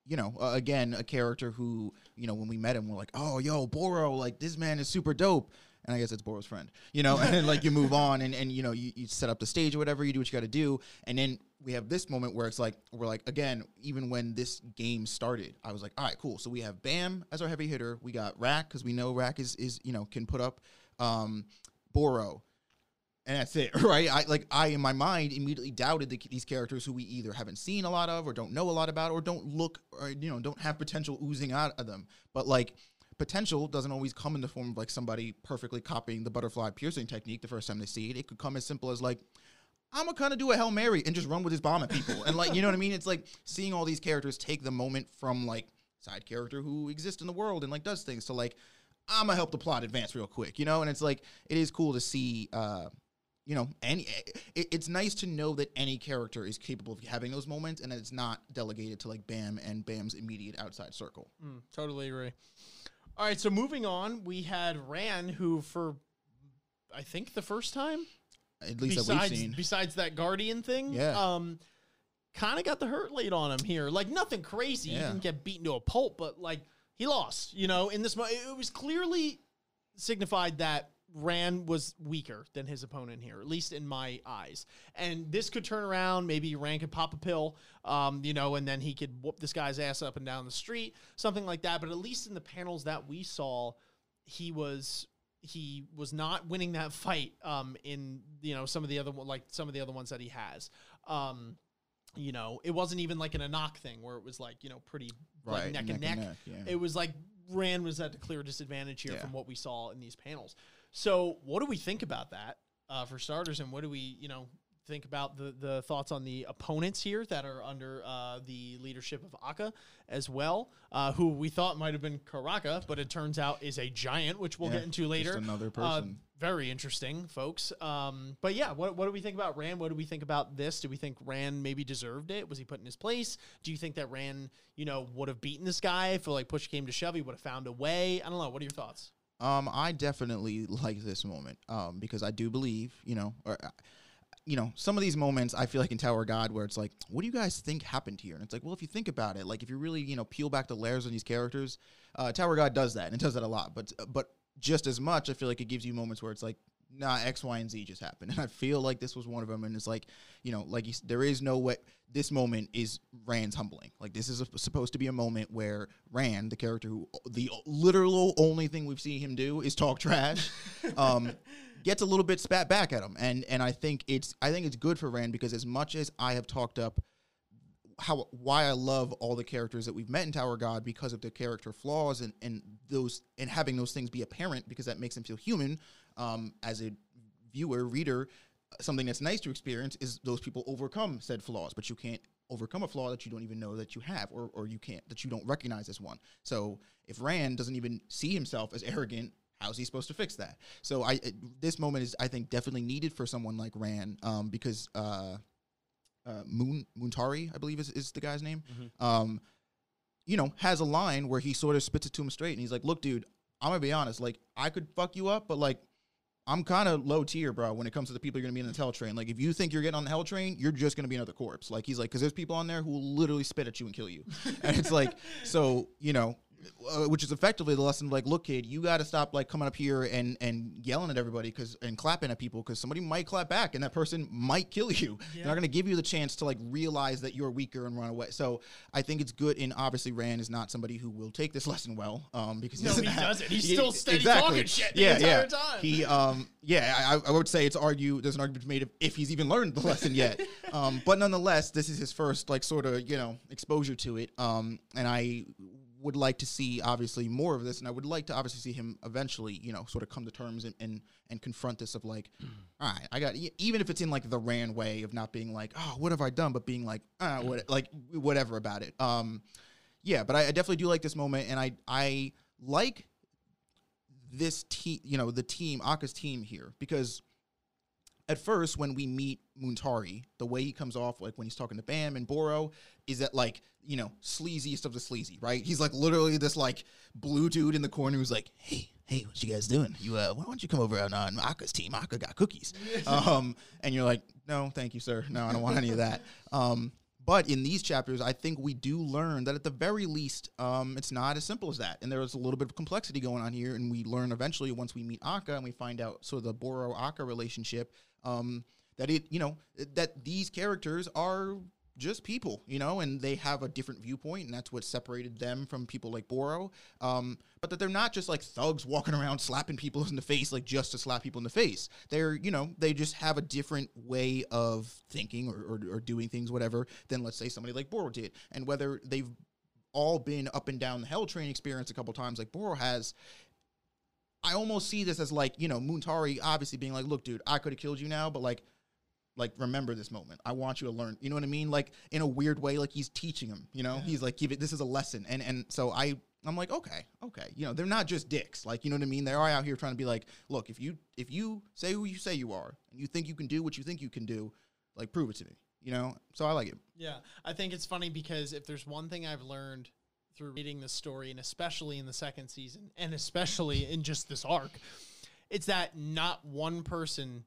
Speaker 2: you know, uh, again a character who you know when we met him we're like, oh yo Boro, like this man is super dope. And I guess it's Boro's friend, you know, [LAUGHS] and then like you move on and, and you know, you, you set up the stage or whatever, you do what you got to do. And then we have this moment where it's like, we're like, again, even when this game started, I was like, all right, cool. So we have Bam as our heavy hitter. We got Rak because we know Rak is, is, you know, can put up um, Boro and that's it, [LAUGHS] right? I like I in my mind immediately doubted the, these characters who we either haven't seen a lot of, or don't know a lot about, or don't look, or you know, don't have potential oozing out of them. But like potential doesn't always come in the form of like somebody perfectly copying the butterfly piercing technique the first time they see it. It could come as simple as like. I'm gonna kind of do a hail mary and just run with his bomb at people, and like you know what I mean. It's like seeing all these characters take the moment from like side character who exists in the world and like does things to like I'm gonna help the plot advance real quick, you know. And it's like it is cool to see, uh, you know, any. It, it's nice to know that any character is capable of having those moments, and it's not delegated to like Bam and Bam's immediate outside circle.
Speaker 1: Mm, totally agree. All right, so moving on, we had Ran, who for I think the first time,
Speaker 2: At least that we've
Speaker 1: besides
Speaker 2: seen.
Speaker 1: besides that Guardian thing,
Speaker 2: Yeah.
Speaker 1: um, kind of got the hurt laid on him here. Like nothing crazy, he didn't get beaten to a pulp, but like he lost. You know, in this, it was clearly signified that Ran was weaker than his opponent here, at least in my eyes. And this could turn around. Maybe Ran could pop a pill, um, you know, and then he could whoop this guy's ass up and down the street, something like that. But at least in the panels that we saw, he was he was not winning that fight um, in you know some of the other one like some of the other ones that he has. Um, you know, it wasn't even like in a knock thing where it was like you know pretty like
Speaker 2: Right,
Speaker 1: neck, and neck.
Speaker 2: yeah.
Speaker 1: It was like Ran was at a clear disadvantage here
Speaker 2: Yeah.
Speaker 1: from what we saw in these panels. So, what do we think about that uh, for starters, and what do we, you know, think about the the thoughts on the opponents here that are under uh, the leadership of Akka as well, uh, who we thought might have been Karaka, but it turns out is a giant, which we'll
Speaker 2: Yeah,
Speaker 1: get into later.
Speaker 2: another
Speaker 1: Uh,
Speaker 2: person.
Speaker 1: Very interesting, folks. Um, but yeah, what, what do we think about Ran? What do we think about this? Do we think Ran maybe deserved it? Was he put in his place? Do you think that Ran, you know, would have beaten this guy if like push came to shove? He would have found a way. I don't know. What are your thoughts?
Speaker 2: Um, I definitely like this moment. Um, because I do believe, you know, or uh, you know, some of these moments I feel like in Tower God where it's like, what do you guys think happened here? And it's like, well, if you think about it, like if you really, you know, peel back the layers on these characters, uh, Tower God does that and it does that a lot. But but just as much, I feel like it gives you moments where it's like, nah, X, Y, and Z just happened, [LAUGHS] and I feel like this was one of them. And it's like, you know, like you, there is no way. This moment is Ran's humbling. Like this is a, supposed to be a moment where Ran, the character who the literal only thing we've seen him do is talk trash, [LAUGHS] um, gets a little bit spat back at him, and and I think it's I think it's good for Ran because as much as I have talked up how why I love all the characters that we've met in Tower God because of their character flaws and and those and having those things be apparent because that makes them feel human. Um, as a viewer, reader, something that's nice to experience is those people overcome said flaws, but you can't overcome a flaw that you don't even know that you have or or you can't that you don't recognize as one. So if Ran doesn't even see himself as arrogant. How's he supposed to fix that? So I this moment is I think definitely needed for someone like Ran um, because uh, uh, Moon Muntari, I believe is, is the guy's name. Um, you know, has a line where he sort of spits it to him straight, and he's like, "Look, dude, I'm gonna be honest. Like, I could fuck you up, but like, I'm kind of low tier, bro. When it comes to the people you're gonna be in the hell train, like, if you think you're getting on the hell train, you're just gonna be another corpse. Like, he's like, because there's people on there who will literally spit at you and kill you, [LAUGHS] and it's like, so you know." Uh, which is effectively the lesson of like, look, kid, you got to stop like coming up here and and yelling at everybody because and clapping at people because somebody might clap back and that person might kill you. They're not going to give you the chance to like realize that you're weaker and run away. So I think it's good. And obviously, Ran is not somebody who will take this [LAUGHS] lesson well, um, because he
Speaker 1: No,
Speaker 2: doesn't.
Speaker 1: he
Speaker 2: have-
Speaker 1: doesn't. He's
Speaker 2: he-
Speaker 1: still steady
Speaker 2: exactly.
Speaker 1: talking shit the
Speaker 2: yeah,
Speaker 1: entire
Speaker 2: yeah.
Speaker 1: time.
Speaker 2: He, um, yeah, I, I would say it's argue. There's an argument to be made if, if he's even learned the lesson yet. [LAUGHS] um, but nonetheless, this is his first like sort of you know exposure to it. Um, and I would like to see obviously more of this, and I would like to obviously see him eventually, you know, sort of come to terms and and, and confront this of like, all right, I got even if it's in like the Ran way of not being like, oh, what have I done, but being like, ah, what, like whatever about it. Um, yeah, but I, I definitely do like this moment, and I I like this team, you know, the team, Akka's team here, because at first when we meet Muntari, the way he comes off, like when he's talking to Bam and Boro, is that like, you know, sleaziest of the sleazy, right? He's like literally this like blue dude in the corner who's like, hey, hey, what you guys doing? You uh, why don't you come over on, on Akka's team? Akka got cookies. [LAUGHS] um, and you're like, no, thank you, sir. No, I don't want any of that. Um, but in these chapters, I think we do learn that at the very least, um, it's not as simple as that. And there's a little bit of complexity going on here. And we learn eventually once we meet Akka and we find out sort of the Boro Akka relationship, um, that it, you know, that these characters are just people, you know, and they have a different viewpoint, and that's what separated them from people like Boro. Um, but that they're not just like thugs walking around slapping people in the face, like just to slap people in the face. They're, you know, they just have a different way of thinking or, or, or doing things, whatever, than let's say somebody like Boro did. And whether they've all been up and down the hell train experience a couple times, like Boro has. I almost see this as like, you know, Muntari obviously being like, look, dude, I could have killed you now, but like, like remember this moment. I want you to learn. You know what I mean? Like in a weird way, like he's teaching him. You know, he's like, give it. This is a lesson. And and so I I'm like, okay, okay. You know, they're not just dicks. Like you know what I mean? They are out here trying to be like, look, if you if you say who you say you are and you think you can do what you think you can do, like prove it to me. You know. So I like it.
Speaker 1: Yeah, I think it's funny because if there's one thing I've learned through reading the story, and especially in the second season, and especially in just this arc, it's that not one person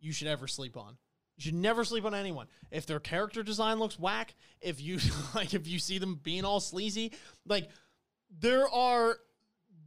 Speaker 1: you should ever sleep on. You should never sleep on anyone. If their character design looks whack, if you [LAUGHS] like, if you see them being all sleazy, like there are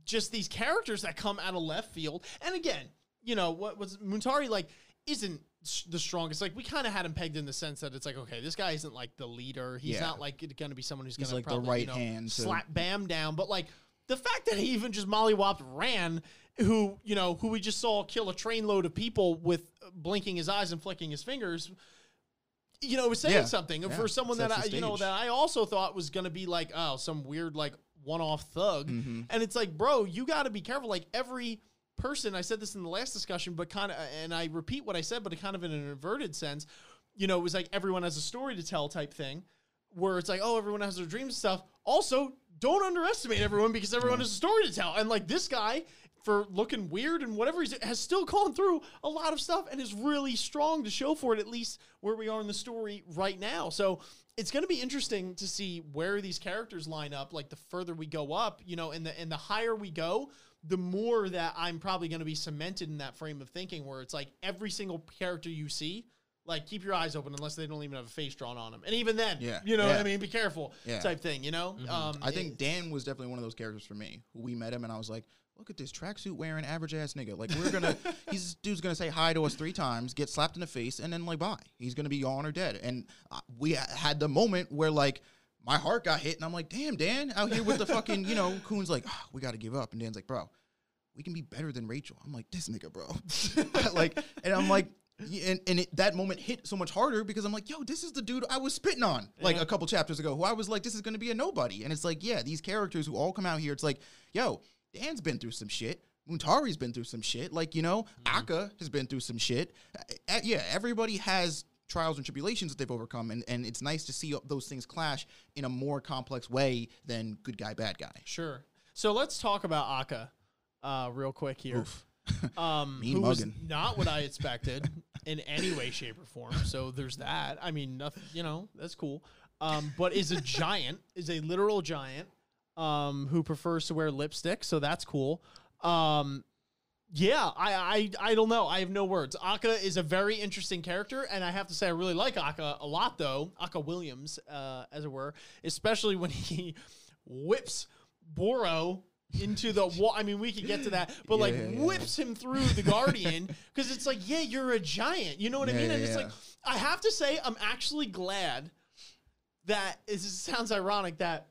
Speaker 1: just these characters that come out of left field. And again, you know what was Muntari like? Isn't the strongest? Like we kind of had him pegged in the sense that it's like, okay, this guy isn't like the leader. He's
Speaker 2: Yeah.
Speaker 1: not like going to be someone who's going to
Speaker 2: like the
Speaker 1: probably,
Speaker 2: right
Speaker 1: you know,
Speaker 2: hand to-
Speaker 1: slap Bam down. But like the fact that he even just mollywopped Ran, who you know, who we just saw kill a trainload of people with uh, blinking his eyes and flicking his fingers. You know, was saying
Speaker 2: Yeah.
Speaker 1: something
Speaker 2: Yeah.
Speaker 1: for someone that I, you know, that I also thought was going to be like, oh, some weird like one-off thug.
Speaker 2: Mm-hmm.
Speaker 1: And it's like, bro, you got to be careful. Like every person, I said this in the last discussion, but kind of, and I repeat what I said, but kind of in an inverted sense. You know, it was like everyone has a story to tell type thing, where it's like, oh, everyone has their dreams and stuff. Also, don't underestimate everyone because everyone has a story to tell. And like this guy, for looking weird and whatever he's has still gone through a lot of stuff and is really strong to show for it, at least where we are in the story right now. So it's going to be interesting to see where these characters line up. Like the further we go up, you know, and the and the higher we go, the more that I'm probably going to be cemented in that frame of thinking where it's like every single character you see, like keep your eyes open unless they don't even have a face drawn on them. And even then,
Speaker 2: Yeah,
Speaker 1: you know what I mean? Be careful
Speaker 2: Yeah.
Speaker 1: type thing, you know? Um,
Speaker 2: I think Dan was definitely one of those characters for me. We met him and I was like, look at this tracksuit wearing average ass nigga. Like we're gonna, [LAUGHS] he's dude's gonna say hi to us three times, get slapped in the face, and then like bye. He's gonna be gone or dead. And uh, we had the moment where like. My heart got hit, and I'm like, "Damn, Dan, out here with the fucking, you know." [LAUGHS] Kuhn's like, "Ah, "We got to give up," and Dan's like, "Bro, we can be better than Rachel." I'm like, "This nigga, bro," [LAUGHS] like, and I'm like, and, and it, that moment hit so much harder because I'm like, yo, this is the dude I was spitting on like
Speaker 1: Yeah.
Speaker 2: a couple chapters ago, who I was like, this is gonna be a nobody. And it's like, yeah, these characters who all come out here, it's like, yo, Dan's been through some shit. Muntari's been through some shit. Like, you know, Akka has been through some shit. Uh, yeah, everybody has trials and tribulations that they've overcome. And, and it's nice to see those things clash in a more complex way than good guy, bad guy.
Speaker 1: Sure. So let's talk about Akka uh, real quick here.
Speaker 2: Oof. [LAUGHS]
Speaker 1: Um, [LAUGHS]
Speaker 2: Mean
Speaker 1: who was not what I [LAUGHS] expected in any way, shape, or form. So there's that. I mean, nothing. You know, that's cool. Um, but is a giant, is a literal giant, um, who prefers to wear lipstick. So that's cool. Um, yeah, I, I I don't know. I have no words. Akka is a very interesting character, and I have to say I really like Akka a lot, though. Akka Williams, uh, as it were, especially when he [LAUGHS] whips Boro into the wall. I mean, we could get to that, but like
Speaker 2: Yeah, yeah, yeah.
Speaker 1: whips him through the Guardian [LAUGHS] because it's like, yeah, you're a giant. You know what I
Speaker 2: Yeah,
Speaker 1: mean?
Speaker 2: yeah,
Speaker 1: and it's
Speaker 2: yeah.
Speaker 1: like, I have to say, I'm actually glad that it sounds ironic that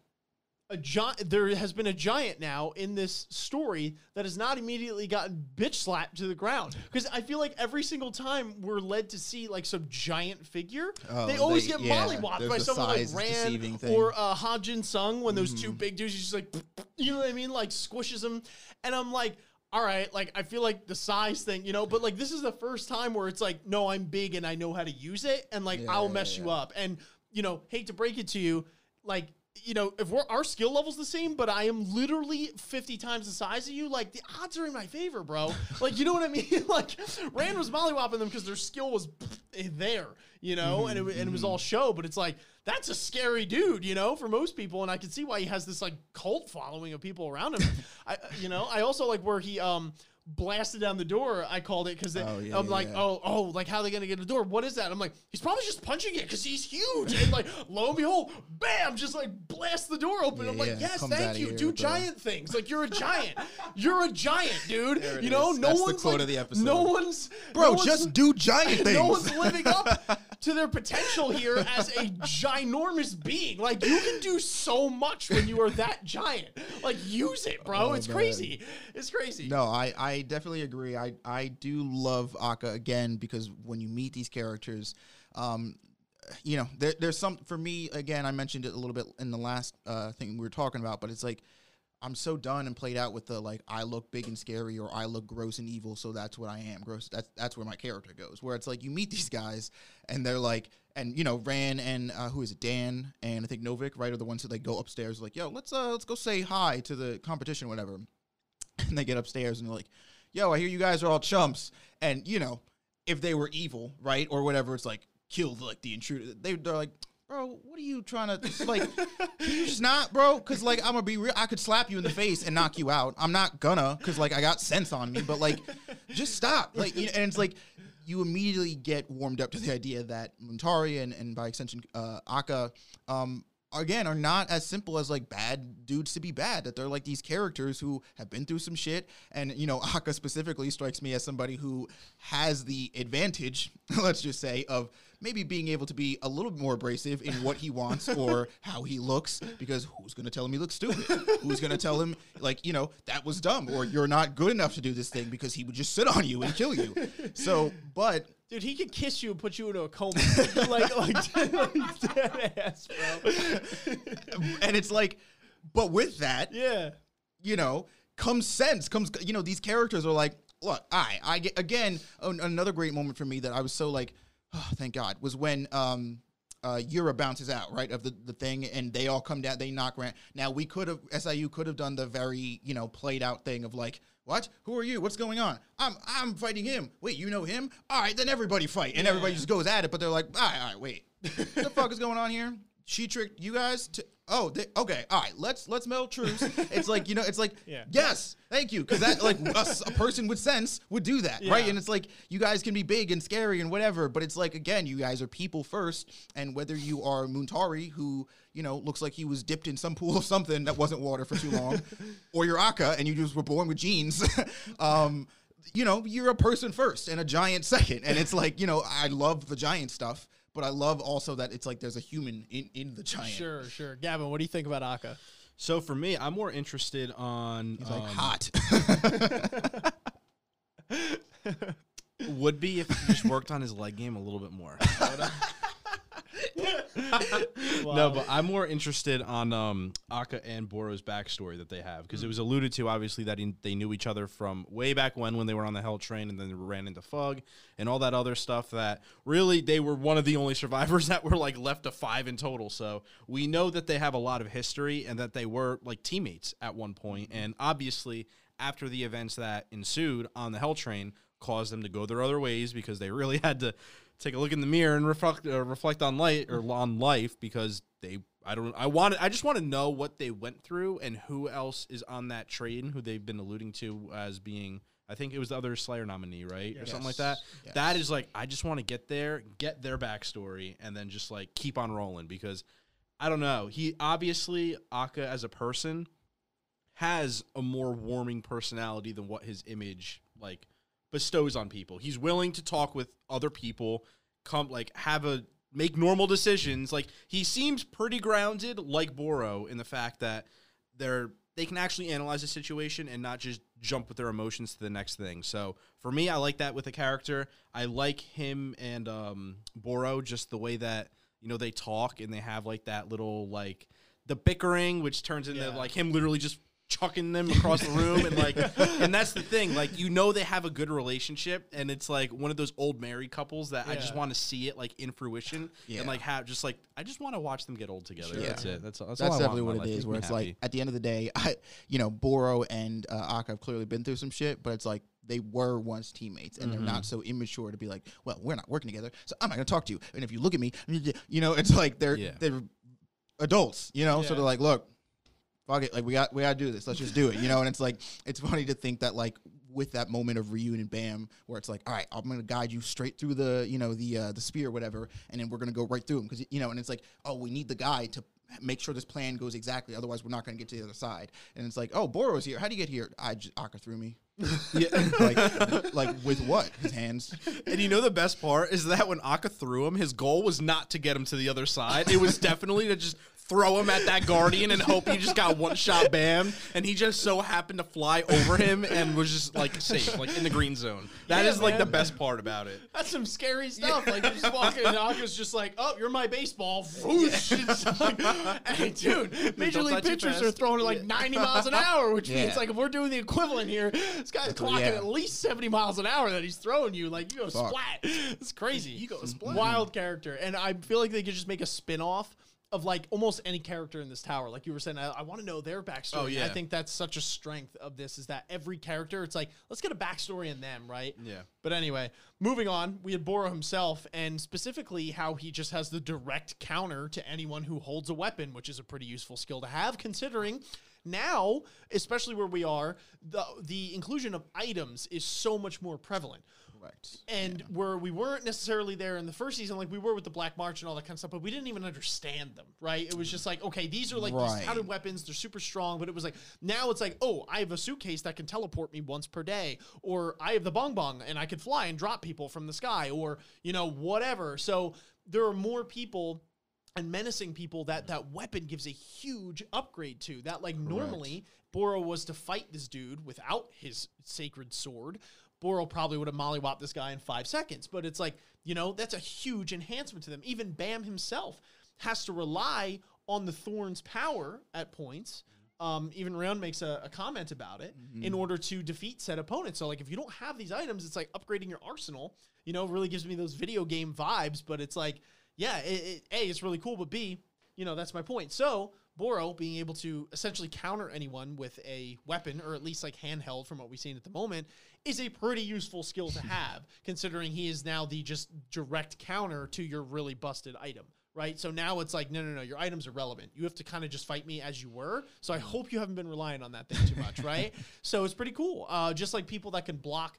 Speaker 1: a giant there has been a giant now in this story that has not immediately gotten bitch slapped to the ground because I feel like every single time we're led to see like some giant figure,
Speaker 2: Oh,
Speaker 1: they always
Speaker 2: they-
Speaker 1: get
Speaker 2: yeah,
Speaker 1: mollywopped by someone like
Speaker 2: Ran. Mm-hmm.
Speaker 1: or uh, Ha Jin Sung when those two big dudes just like [LAUGHS] you know what I mean, like squishes them, and I'm like. All right, like I feel like the size thing, you know, but like this is the first time where it's like, no, I'm big and I know how to use it, and like
Speaker 2: Yeah,
Speaker 1: I'll
Speaker 2: yeah,
Speaker 1: mess you up. And you know, hate to break it to you, like you know, if we're our skill level's the same, but I am literally 50 times the size of you, like the odds are in my favor, bro. [LAUGHS] like, you know what I mean? [LAUGHS] like, Ran was mollywopping them because their skill was there, you know, and, it, and it was all show, but it's like, that's a scary dude, you know, for most people. And I can see why he has this like cult following of people around him. [LAUGHS] I, you know, I also like where he, um, blasted down the door i called it because
Speaker 2: Oh, yeah,
Speaker 1: i'm
Speaker 2: yeah,
Speaker 1: like
Speaker 2: yeah.
Speaker 1: oh oh like how are they gonna get the door what is that i'm like he's probably just punching it because he's huge and like lo and behold bam just like blast the door open i'm like yes
Speaker 2: comes
Speaker 1: thank you do
Speaker 2: the-
Speaker 1: giant things like you're a giant [LAUGHS] you're a giant dude you know
Speaker 5: is.
Speaker 1: no
Speaker 5: That's the
Speaker 1: one's
Speaker 5: quote
Speaker 1: like,
Speaker 5: of the episode.
Speaker 1: no one's
Speaker 2: Bro,
Speaker 1: no one's-
Speaker 2: just do giant things. [LAUGHS]
Speaker 1: no one's living up [LAUGHS] to their potential here as a ginormous being. Like you can do so much when you are that giant. Like use it, bro.
Speaker 2: Oh,
Speaker 1: it's
Speaker 2: man.
Speaker 1: crazy. It's crazy.
Speaker 2: No, I, I definitely agree. I, I do love Akka again because when you meet these characters, um, you know, there, there's some for me. Again, I mentioned it a little bit in the last uh, thing we were talking about, but it's like I'm so done and played out with the like I look big and scary or I look gross and evil, so that's what I am. Gross. That's that's where my character goes. Where it's like you meet these guys and they're like, and you know, Ran and uh, who is it, Dan and I think Novik, right, are the ones that like go upstairs like, yo, let's uh let's go say hi to the competition, whatever. [LAUGHS] And they get upstairs and they're like, yo, I hear you guys are all chumps. And, you know, if they were evil, right, or whatever, it's like, killed like the intruder. They, they're like, bro, what are you trying to, like, you just not, bro? Because, like, I'm to be real. I could slap you in the face and knock you out. I'm not gonna, because, like, I got sense on me, but, like, just stop. Like, you know, and it's like, you immediately get warmed up to the idea that Muntari and, and by extension, uh, Akka, um, again are not as simple as like bad dudes to be bad that they're like these characters who have been through some shit. And you know [LAUGHS] Akka specifically strikes me as somebody who has the advantage [LAUGHS] let's just say of maybe being able to be a little more abrasive in what he wants [LAUGHS] or how he looks because who's going to tell him he looks stupid? Who's going to tell him like you know that was dumb or you're not good enough to do this thing because he would just sit on you and kill you? So but
Speaker 1: Dude, he could kiss you and put you into a coma. like, [LAUGHS] like, [LAUGHS] like dead ass, bro. [LAUGHS]
Speaker 2: and it's like but with that
Speaker 1: yeah.
Speaker 2: you know, comes sense, comes, you know, these characters are like, look, I, I get, again, an- another great moment for me that I was so like, [SIGHS] oh, thank God, was when, um, uh, Yura bounces out, right, of the, the thing, and they all come down, they knock Ran. Now, we could have, SIU could have done the very, you know, played out thing of like, what? Who are you? What's going on? I'm I'm fighting him. Wait, you know him? All right, then everybody fight. And everybody just goes at it, but they're like, all right, all right, wait. what [LAUGHS] the fuck is going on here? She tricked you guys to oh, they, okay, all right, let's let's meld truce. [LAUGHS] it's like you know, it's like
Speaker 1: Yeah.
Speaker 2: yes, thank you, because that like a person with sense would do that, right? And it's like you guys can be big and scary and whatever, but it's like again, you guys are people first, and whether you are Muntari, who you know looks like he was dipped in some [LAUGHS] pool of something that wasn't water for too long, [LAUGHS] or you're Akka and you just were born with genes, um. You know, you're a person first and a giant second. And it's like, you know, I love the giant stuff, but I love also that it's like there's a human in, in the giant.
Speaker 1: Sure, sure. Gavin, what do you think about Akka?
Speaker 4: So for me, I'm more interested on
Speaker 2: He's like
Speaker 4: um,
Speaker 2: hot. [LAUGHS]
Speaker 4: Would be if he just worked on his leg game a little bit more. [LAUGHS] [LAUGHS] No, but I'm more interested on um, Akka and Boro's backstory that they have because it was alluded to obviously that he, they knew each other from way back when when they were on the Hell Train and then they ran into Fug and all that other stuff. That really they were one of the only survivors [LAUGHS] that were like left to five in total. So we know that they have a lot of history and that they were like teammates at one point. And obviously after the events that ensued on the Hell Train caused them to go their other ways because they really [LAUGHS] had to take a look in the mirror and reflect uh, reflect on light or on life because they I don't I want I just want to know what they went through and who else is on that train who they've been alluding to as being I think it was the other Slayer nominee, right? Or something like that.
Speaker 2: Yes.
Speaker 4: That is like I just want to get there, get their backstory and then just like keep on rolling because I don't know. He obviously Akka as a person has a more warming personality than what his image like bestows on people. He's willing to talk with other people, come like have a make normal decisions. Like he seems pretty grounded like Boro in the fact that they're they can actually analyze a situation and not just jump with their emotions to the next thing. So for me, I like that with the character. I like him and um, Boro just the way that you know they talk and they have like that little like the bickering, which turns into
Speaker 1: Yeah.
Speaker 4: like him literally just chucking them across the room and like and that's the thing like you know they have a good relationship and it's like one of those old married couples that I just
Speaker 1: Yeah.
Speaker 4: want to see it like in fruition
Speaker 2: Yeah.
Speaker 4: and like have just like I just want to watch them get old together.
Speaker 2: Sure.
Speaker 4: That's it. That's, that's,
Speaker 2: That's
Speaker 4: all I want
Speaker 2: definitely
Speaker 4: in my
Speaker 2: what
Speaker 4: life.
Speaker 2: it is.
Speaker 4: Make
Speaker 2: Where
Speaker 4: me
Speaker 2: it's
Speaker 4: happy.
Speaker 2: like at the end of the day, I, you know, Boro and uh, Akka have clearly been through some shit, but it's like they were once teammates, and they're
Speaker 4: Mm-hmm.
Speaker 2: not so immature to be like, well, we're not working together, so I'm not gonna talk to you. And if you look at me, [LAUGHS] you know, it's like they're
Speaker 4: Yeah.
Speaker 2: they're adults, you know, so
Speaker 1: Yeah.
Speaker 2: they're like, look, fuck it, like we got we got to do this. Let's just do it, you know. And it's like it's funny to think that like with that moment of reunion, bam, where it's like, all right, I'm gonna guide you straight through the you know the uh, the spear, or whatever, and then we're gonna go right through them because you know, and it's like, oh, we need the guy to make sure this plan goes exactly, otherwise we're not gonna get to the other side. And it's like, oh, Boro's here. How do you get here? I just Akka threw me.
Speaker 4: yeah. [LAUGHS]
Speaker 2: like like with what? His hands.
Speaker 4: And you know the best part is that when Akka threw him, his goal was not to get him to the other side. It was definitely to just throw him at that guardian and hope he just got one shot bam. And he just so happened to fly over him and was just like safe, like in the green zone. That is
Speaker 1: Yeah,
Speaker 4: like the best part about it.
Speaker 1: That's some scary stuff. Like you just walk in and Akka's just like, "Oh, you're my baseball." Whoosh. [LAUGHS] It's like, hey, [LAUGHS] dude, Major
Speaker 4: Don't
Speaker 1: League
Speaker 4: touch it
Speaker 1: pitchers
Speaker 4: fast.
Speaker 1: are throwing like 90 miles an hour, which
Speaker 2: Yeah.
Speaker 1: means like if we're doing the equivalent here, this guy's clocking
Speaker 2: yeah.
Speaker 1: at least 70 miles an hour that he's throwing you. Like you go
Speaker 2: Fuck.
Speaker 1: splat. It's crazy.
Speaker 4: You go splat.
Speaker 1: Wild character, and I feel like they could just make a spin off. Of like almost any character in this tower, like you were saying, I, I want to know their backstory.
Speaker 4: Oh, yeah.
Speaker 1: I think that's such a strength of this is that every character, it's like let's get a backstory in them, right?
Speaker 4: Yeah.
Speaker 1: But anyway, moving on, we had Boro himself, and specifically how he just has the direct counter to anyone who holds a weapon, which is a pretty useful skill to have, considering now, especially where we are, the the inclusion of items is so much more prevalent.
Speaker 2: Correct.
Speaker 1: And where we weren't necessarily there in the first season, like we were with the Black March and all that kind of stuff, but we didn't even understand them, right? It was mm. just like, okay, these are like
Speaker 2: Right.
Speaker 1: these touted weapons, they're super strong, but it was like now it's like, oh, I have a suitcase that can teleport me once per day, or I have the bong bong and I could fly and drop people from the sky, or you know, whatever. So there are more people and menacing people that that weapon gives a huge upgrade to. That like normally Boro was to fight this dude without his sacred sword. Boro probably would have mollywopped this guy in five seconds, but it's like you know that's a huge enhancement to them. Even Bam himself has to rely on the Thorn's power at points. Um, even Round makes a, a comment about it in order to defeat said opponents. So, like, if you don't have these items, it's like upgrading your arsenal. You know, really gives me those video game vibes. But it's like, yeah, it, it, a it's really cool, but b you know that's my point. So Boro being able to essentially counter anyone with a weapon, or at least like handheld from what we've seen at the moment, is a pretty useful skill to [LAUGHS] have, considering he is now the just direct counter to your really busted item. right? So now it's like, no, no, no, your items are relevant. You have to kind of just fight me as you were. So I hope you haven't been relying on that thing too much, right? [LAUGHS] So it's pretty cool. Uh, just like people that can block,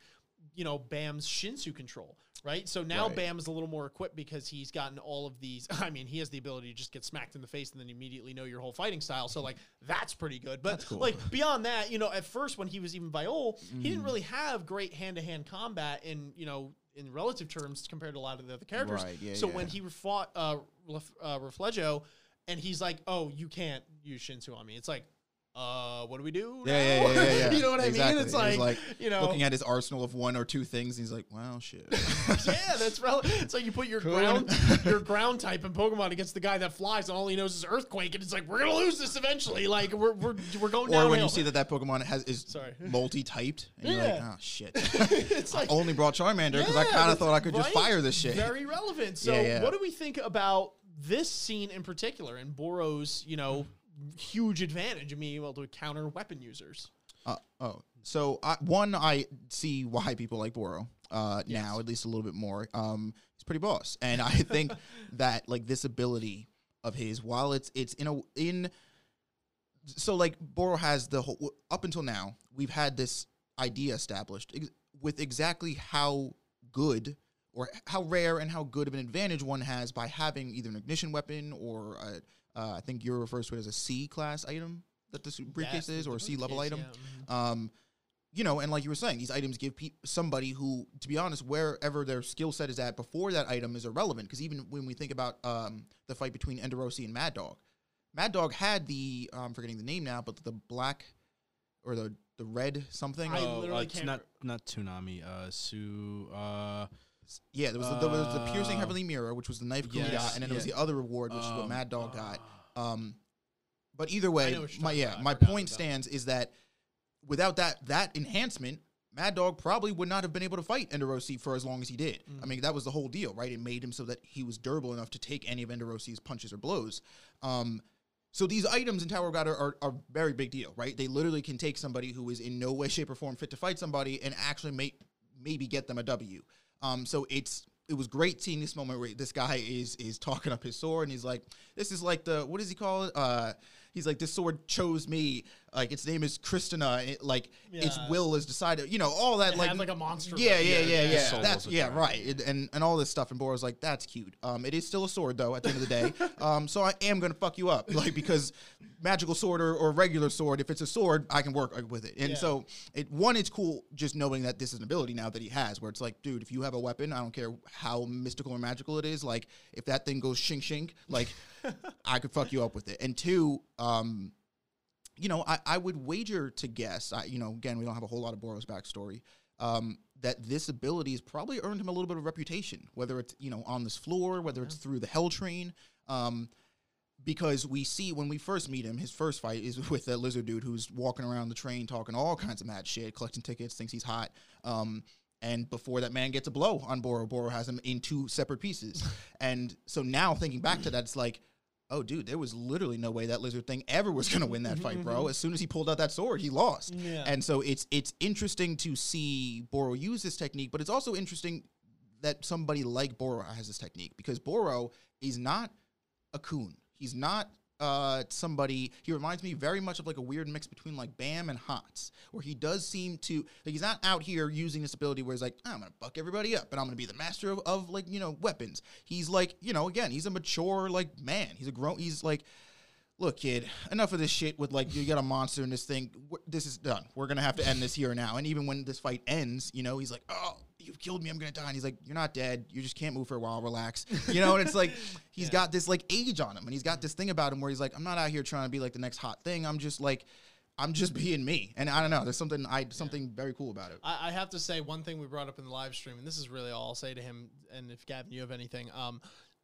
Speaker 1: you know, Bam's Shinsu control, right? So now
Speaker 2: Right.
Speaker 1: Bam is a little more equipped because he's gotten all of these. [LAUGHS] I mean, he has the ability to just get smacked in the face and then immediately know your whole fighting style. So like that's pretty good. But
Speaker 2: cool.
Speaker 1: like beyond that, you know, at first when he was even Viole, he didn't really have great hand to hand combat in you know in relative terms compared to a lot of the other characters.
Speaker 2: Right, yeah,
Speaker 1: so
Speaker 2: yeah.
Speaker 1: when he fought uh, Ref- uh, Reflejo, and he's like, "Oh, you can't use Shinsu on me," it's like. Uh, what do we do?
Speaker 2: Yeah, yeah, yeah, yeah, yeah. [LAUGHS]
Speaker 1: you know what I mean? It's like,
Speaker 2: like
Speaker 1: you know,
Speaker 2: Looking at his arsenal of one or two things, he's like, wow, shit." [LAUGHS]
Speaker 1: yeah, that's relevant. It's like you put your
Speaker 2: Cool.
Speaker 1: ground [LAUGHS] your ground type in Pokemon against the guy that flies, and all he knows is Earthquake, and it's like we're gonna lose this eventually. Like we're we're, we're going down.
Speaker 2: or
Speaker 1: downhill.
Speaker 2: when you see that that Pokemon has is
Speaker 1: Sorry.
Speaker 2: multi-typed, and you're like, "Oh shit."
Speaker 1: it's like
Speaker 2: I only brought Charmander because I kind of thought I could just fire this shit.
Speaker 1: Very relevant. So,
Speaker 2: Yeah, yeah.
Speaker 1: what do we think about this scene in particular and Boro's, you know, huge advantage of being able to counter weapon users?
Speaker 2: Uh, oh, so I, one, I see why people like Boro uh, now, at least a little bit more. Um, he's pretty boss, and I [LAUGHS] think that like this ability of his, while it's it's in a in, so like Boro has the whole up until now, we've had this idea established ex- with exactly how good or how rare and how good of an advantage one has by having either an ignition weapon or a, uh, I think Yura refers to it as a C class item that this briefcase
Speaker 1: Yes,
Speaker 2: is or a C level
Speaker 1: briefcase,
Speaker 2: item.
Speaker 1: yeah, mhm.
Speaker 2: Um, you know, and like you were saying, these items give pe- somebody who, to be honest, wherever their skill set is at before that item is irrelevant. Because even when we think about um, the fight between Endorsi and Mad Dog, Mad Dog had the I'm forgetting the name now, but the black or the the red something.
Speaker 1: I
Speaker 4: Oh,
Speaker 1: literally
Speaker 4: uh, it's
Speaker 1: can't
Speaker 4: not not Toonami. Uh, Su. Uh,
Speaker 2: yeah, there was, the, there was the piercing
Speaker 4: Uh,
Speaker 2: heavenly mirror, which was the knife
Speaker 4: yes,
Speaker 2: and then there was the other reward, which is what
Speaker 4: um,
Speaker 2: Mad Dog got.
Speaker 4: uh,
Speaker 2: Um, but either way,
Speaker 1: know what you're
Speaker 2: my yeah,
Speaker 1: about.
Speaker 2: My point stands is that without that that enhancement, Mad Dog probably would not have been able to fight Endorsi for as long as he did.
Speaker 1: Mm.
Speaker 2: I mean, that was the whole deal, right? It made him so that he was durable enough to take any of Endorsi's punches or blows. Um, so these items in Tower of God are, are, are a very big deal, right? They literally can take somebody who is in no way, shape, or form fit to fight somebody and actually make maybe get them a W. Um, so it's it was great seeing this moment where this guy is is talking up his sword and he's like, "This is like the what does he call it? Uh, he's like, this sword chose me. Like its name is Kristina. It, like its will is decided. You know all that.
Speaker 1: It
Speaker 2: like
Speaker 1: had, like, a monster
Speaker 2: Yeah, yeah,
Speaker 1: Yeah,
Speaker 2: yeah,
Speaker 1: yeah.
Speaker 2: yeah. That's yeah,
Speaker 4: dragon.
Speaker 2: right. It- and and all this stuff. And Boro's like, that's cute. Um, it is still a sword though. At the end of the day, [LAUGHS] um, so I am gonna fuck you up, like because magical sword or, or regular sword. If it's a sword, I can work uh, with it. And
Speaker 1: Yeah.
Speaker 2: so it one, it's cool just knowing that this is an ability now that he has, where it's like, dude, if you have a weapon, I don't care how mystical or magical it is. Like if that thing goes shink shink, like [LAUGHS] I could fuck you up with it. And two, um, you know, I, I would wager to guess, I, you know, again, we don't have a whole lot of Boros backstory, um, that this ability has probably earned him a little bit of reputation, whether it's, you know, on this floor, whether it's through the Hell Train. Um, because we see when we first meet him, his first fight is [LAUGHS] with that lizard dude who's walking around the train talking all kinds of mad shit, collecting tickets, thinks he's hot. Um, and before that man gets a blow on Boro, Boro has him in two separate pieces. [LAUGHS] and so now thinking back to that, it's like, oh, dude, there was literally no way that lizard thing ever was going to win that fight, bro. Mm-hmm. As soon as he pulled out that sword, he lost.
Speaker 1: Yeah.
Speaker 2: And so it's it's interesting to see Boro use this technique, but it's also interesting that somebody like Boro has this technique because Boro is not a Kuhn. He's not uh, somebody. He reminds me very much of like a weird mix between like Bam and Hatz, where he does seem to. Like he's not out here using this ability where he's like, I'm gonna buck everybody up and I'm gonna be the master of, of like you know weapons. He's like you know again, he's a mature like man. He's a grown. He's like. Look, kid, enough of this shit with like you got a monster in this thing. This is done. We're gonna have to end this here now. And even when this fight ends, you know, he's like, "Oh, you've killed me. I'm gonna die." And he's like, "You're not dead. You just can't move for a while. Relax." You know. And it's like [LAUGHS] he's got this like age on him, and he's got this thing about him where he's like, "I'm not out here trying to be like the next hot thing. I'm just like, I'm just being me." And I don't know. There's something I something very cool about it.
Speaker 1: I, I have to say one thing we brought up in the live stream, and this is really all I'll say to him. And if Gavin, you have anything, um,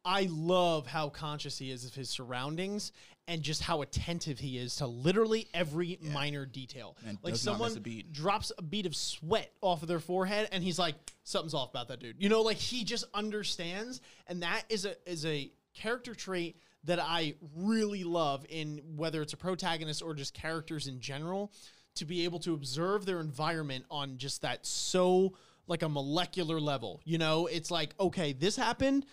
Speaker 1: I love how conscious he is of his surroundings and just how attentive he is to literally every minor detail.
Speaker 2: And
Speaker 1: like
Speaker 2: does not miss
Speaker 1: someone
Speaker 2: a
Speaker 1: drops a bead of sweat off of their forehead, and he's like, "Something's off about that dude." You know, like he just understands, and that is a is a character trait that I really love in whether it's a protagonist or just characters in general to be able to observe their environment on just that so like a molecular level. You know, it's like, okay, this happened.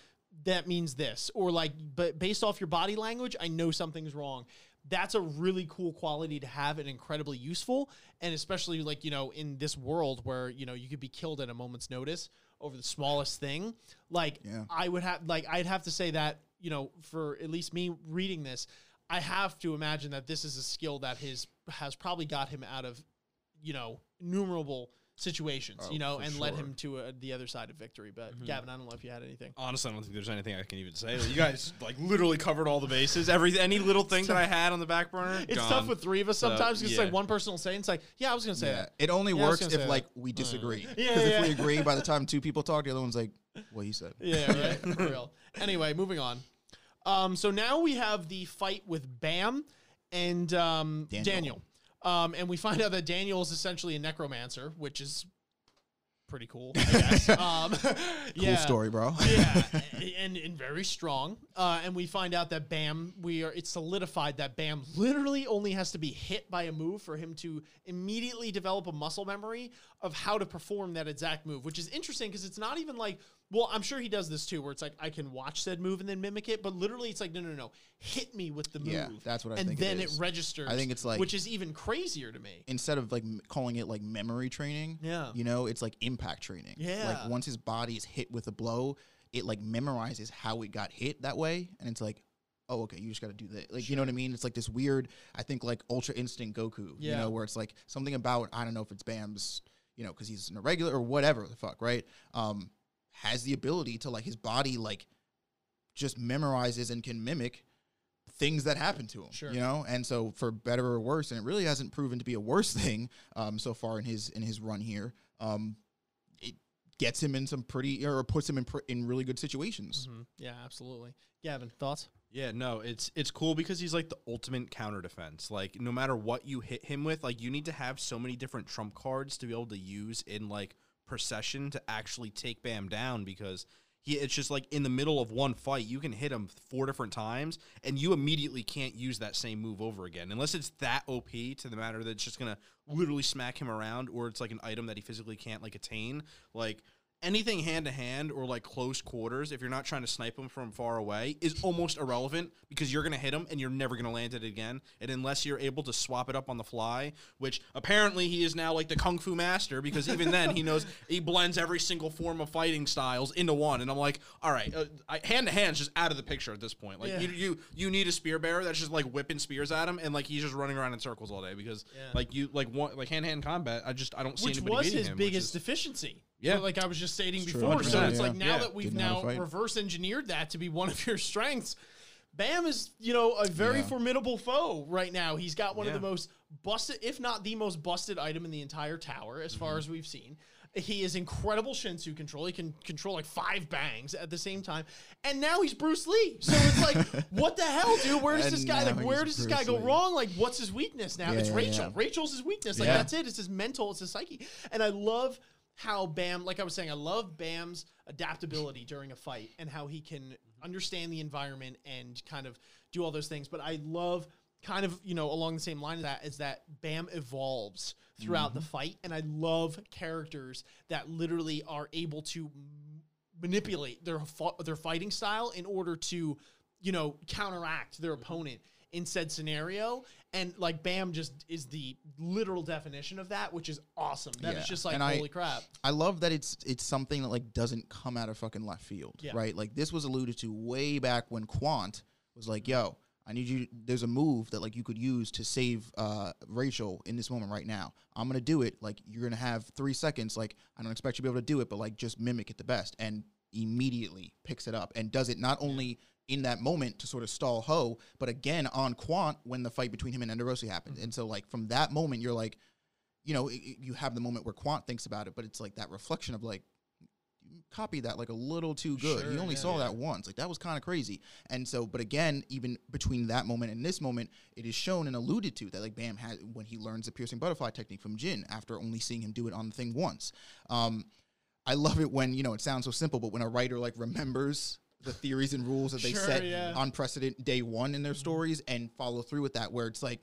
Speaker 1: That means this, or like, but based off your body language, I know something's wrong. That's a really cool quality to have and incredibly useful. And especially like, you know, in this world where, you know, you could be killed at a moment's notice over the smallest thing. Like,
Speaker 2: Yeah.
Speaker 1: I would have, like, I'd have to say that, you know, for at least me reading this, I have to imagine that this is a skill that his has probably got him out of, you know, innumerable situations,
Speaker 2: Oh,
Speaker 1: you know,
Speaker 2: for
Speaker 1: and led him to uh the other side of victory. But Gavin, I don't know if you had anything.
Speaker 4: Honestly, I don't think there's anything I can even say. You guys [LAUGHS] like literally covered all the bases. Every any little thing that I had on the back burner.
Speaker 1: It's
Speaker 4: gone.
Speaker 1: tough with three of us
Speaker 4: So,
Speaker 1: sometimes because it's
Speaker 4: yeah.
Speaker 1: like one person will say, and it's like, yeah, I was gonna say
Speaker 2: Yeah,
Speaker 1: that.
Speaker 2: it only
Speaker 1: Yeah,
Speaker 2: works if
Speaker 1: say
Speaker 2: like we disagree. Because [LAUGHS]
Speaker 1: Yeah,
Speaker 2: if we agree, by the [LAUGHS] time two people talk, the other one's like, "What you said."
Speaker 1: Yeah, right. For real. Anyway, moving on. Um, so now we have the fight with Bam and um, Daniel.
Speaker 2: Daniel.
Speaker 1: Um, and we find out that Daniel is essentially a necromancer, which is pretty cool, I [LAUGHS] guess. um,
Speaker 2: Cool story, bro. [LAUGHS]
Speaker 1: yeah, and, and very strong. Uh, and we find out that Bam, we are it's solidified that Bam literally only has to be hit by a move for him to immediately develop a muscle memory of how to perform that exact move, which is interesting because it's not even like, well, I'm sure he does this too, where it's like I can watch said move and then mimic it, but literally it's like no, no, no, hit me with the move.
Speaker 2: Yeah, that's what I
Speaker 1: and
Speaker 2: think it
Speaker 1: then it,
Speaker 2: is.
Speaker 1: registers.
Speaker 2: I think it's like-
Speaker 1: which is even crazier to me.
Speaker 2: Instead of like m- calling it like memory training,
Speaker 1: Yeah.
Speaker 2: you know, it's like impact training.
Speaker 1: Yeah.
Speaker 2: like once his body is hit with a blow, it like memorizes how it got hit that way, and it's like. Oh, okay. You just got to do that. Like, you know what I mean? It's like this weird. I think like Ultra Instinct Goku.
Speaker 1: yeah.
Speaker 2: You know, where it's like something about I don't know if it's Bam's. You know, because he's an irregular or whatever the fuck, right? Um, has the ability to like his body like just memorizes and can mimic things that happen to him.
Speaker 1: Sure.
Speaker 2: You know, and so for better or worse, and it really hasn't proven to be a worse [LAUGHS] thing um, so far in his in his run here. Um, it gets him in some pretty or puts him in pr- in really good situations.
Speaker 1: Mhm. Yeah, absolutely. Gavin, thoughts?
Speaker 4: Yeah, no, it's it's cool because he's like the ultimate counter defense. Like no matter what you hit him with, like you need to have so many different trump cards to be able to use in like procession to actually take Bam down because he it's just like in the middle of one fight, you can hit him four different times and you immediately can't use that same move over again unless it's that OP to the matter that it's just gonna literally smack him around or it's like an item that he physically can't like attain. Like anything hand to hand or like close quarters, if you're not trying to snipe them from far away, is almost irrelevant because you're gonna hit them and you're never gonna land it again. And unless you're able to swap it up on the fly, which apparently he is now like the kung fu master because even then he knows [LAUGHS] he blends every single form of fighting styles into one. And I'm like, all right, uh, hand to hand is just out of the picture at this point. Like
Speaker 1: Yeah.
Speaker 4: you, you you need a spear bearer that's just like whipping spears at him and like he's just running around in circles all day because
Speaker 1: Yeah.
Speaker 4: like you like one like hand to hand combat. I just I don't see
Speaker 1: which
Speaker 4: anybody
Speaker 1: was his
Speaker 4: him,
Speaker 1: biggest
Speaker 4: is-
Speaker 1: deficiency.
Speaker 4: Yeah.
Speaker 1: like I was just stating
Speaker 2: It's true.
Speaker 1: before. So
Speaker 4: 100%,
Speaker 1: it's like now
Speaker 4: Yeah.
Speaker 1: that we've
Speaker 2: Didn't
Speaker 1: now reverse engineered that to be one of your strengths. Bam is, you know, a very
Speaker 2: Yeah.
Speaker 1: formidable foe right now. He's got one of the most busted, if not the most busted item in the entire tower, as
Speaker 2: Mm-hmm.
Speaker 1: far as we've seen. He is incredible Shinsu control. He can control like five bangs at the same time. And now he's Bruce Lee. So it's like, [LAUGHS] what the hell, dude? Where does this guy like where
Speaker 2: he's
Speaker 1: does this guy
Speaker 2: Bruce
Speaker 1: go
Speaker 2: Lee.
Speaker 1: wrong? Like, what's his weakness now?
Speaker 2: Yeah,
Speaker 1: it's
Speaker 2: yeah,
Speaker 1: Rachel.
Speaker 2: yeah.
Speaker 1: Rachel's his weakness. Like
Speaker 2: Yeah.
Speaker 1: that's it. It's his mental, it's his psyche. And I love how Bam, like I was saying, I love Bam's adaptability during a fight and how he can mm-hmm. understand the environment and kind of do all those things. But I love kind of, you know, along the same line of that is that Bam evolves throughout the mm-hmm. fight. And I love characters that literally are able to manipulate their their fighting style in order to, you know, counteract their mm-hmm. opponent in said scenario. And like Bam just is the literal definition of that, which is awesome. That is
Speaker 2: Yeah.
Speaker 1: just like
Speaker 2: And I-
Speaker 1: holy crap.
Speaker 2: I love that it's it's something that like doesn't come out of fucking left field,
Speaker 1: Yeah.
Speaker 2: right? Like this was alluded to way back when Quant was like, "Yo, I need you. There's a move that like you could use to save uh, Rachel in this moment right now. I'm gonna do it. Like you're gonna have three seconds. Like I don't expect you to be able to do it, but like just mimic it the best." And immediately picks it up and does it not only in that moment to sort of stall Ho, but again on Quant when the fight between him and Endorsi happened. And so like from that moment, you're like, you know, i- i- you have the moment where Quant thinks about it, but it's like that reflection of like, copy that like a little too good.
Speaker 1: Sure,
Speaker 2: you only
Speaker 1: yeah,
Speaker 2: saw
Speaker 1: yeah.
Speaker 2: that once. Like that was kind of crazy. And so, but again, even between that moment and this moment, it is shown and alluded to that like Bam had when he learns the piercing butterfly technique from Jin after only seeing him do it on the thing once. Um, I love it when you know it sounds so simple, but when a writer like remembers the theories and rules that they
Speaker 1: Sure,
Speaker 2: set
Speaker 1: yeah.
Speaker 2: on precedent day one in their stories and follow through with that, where it's like,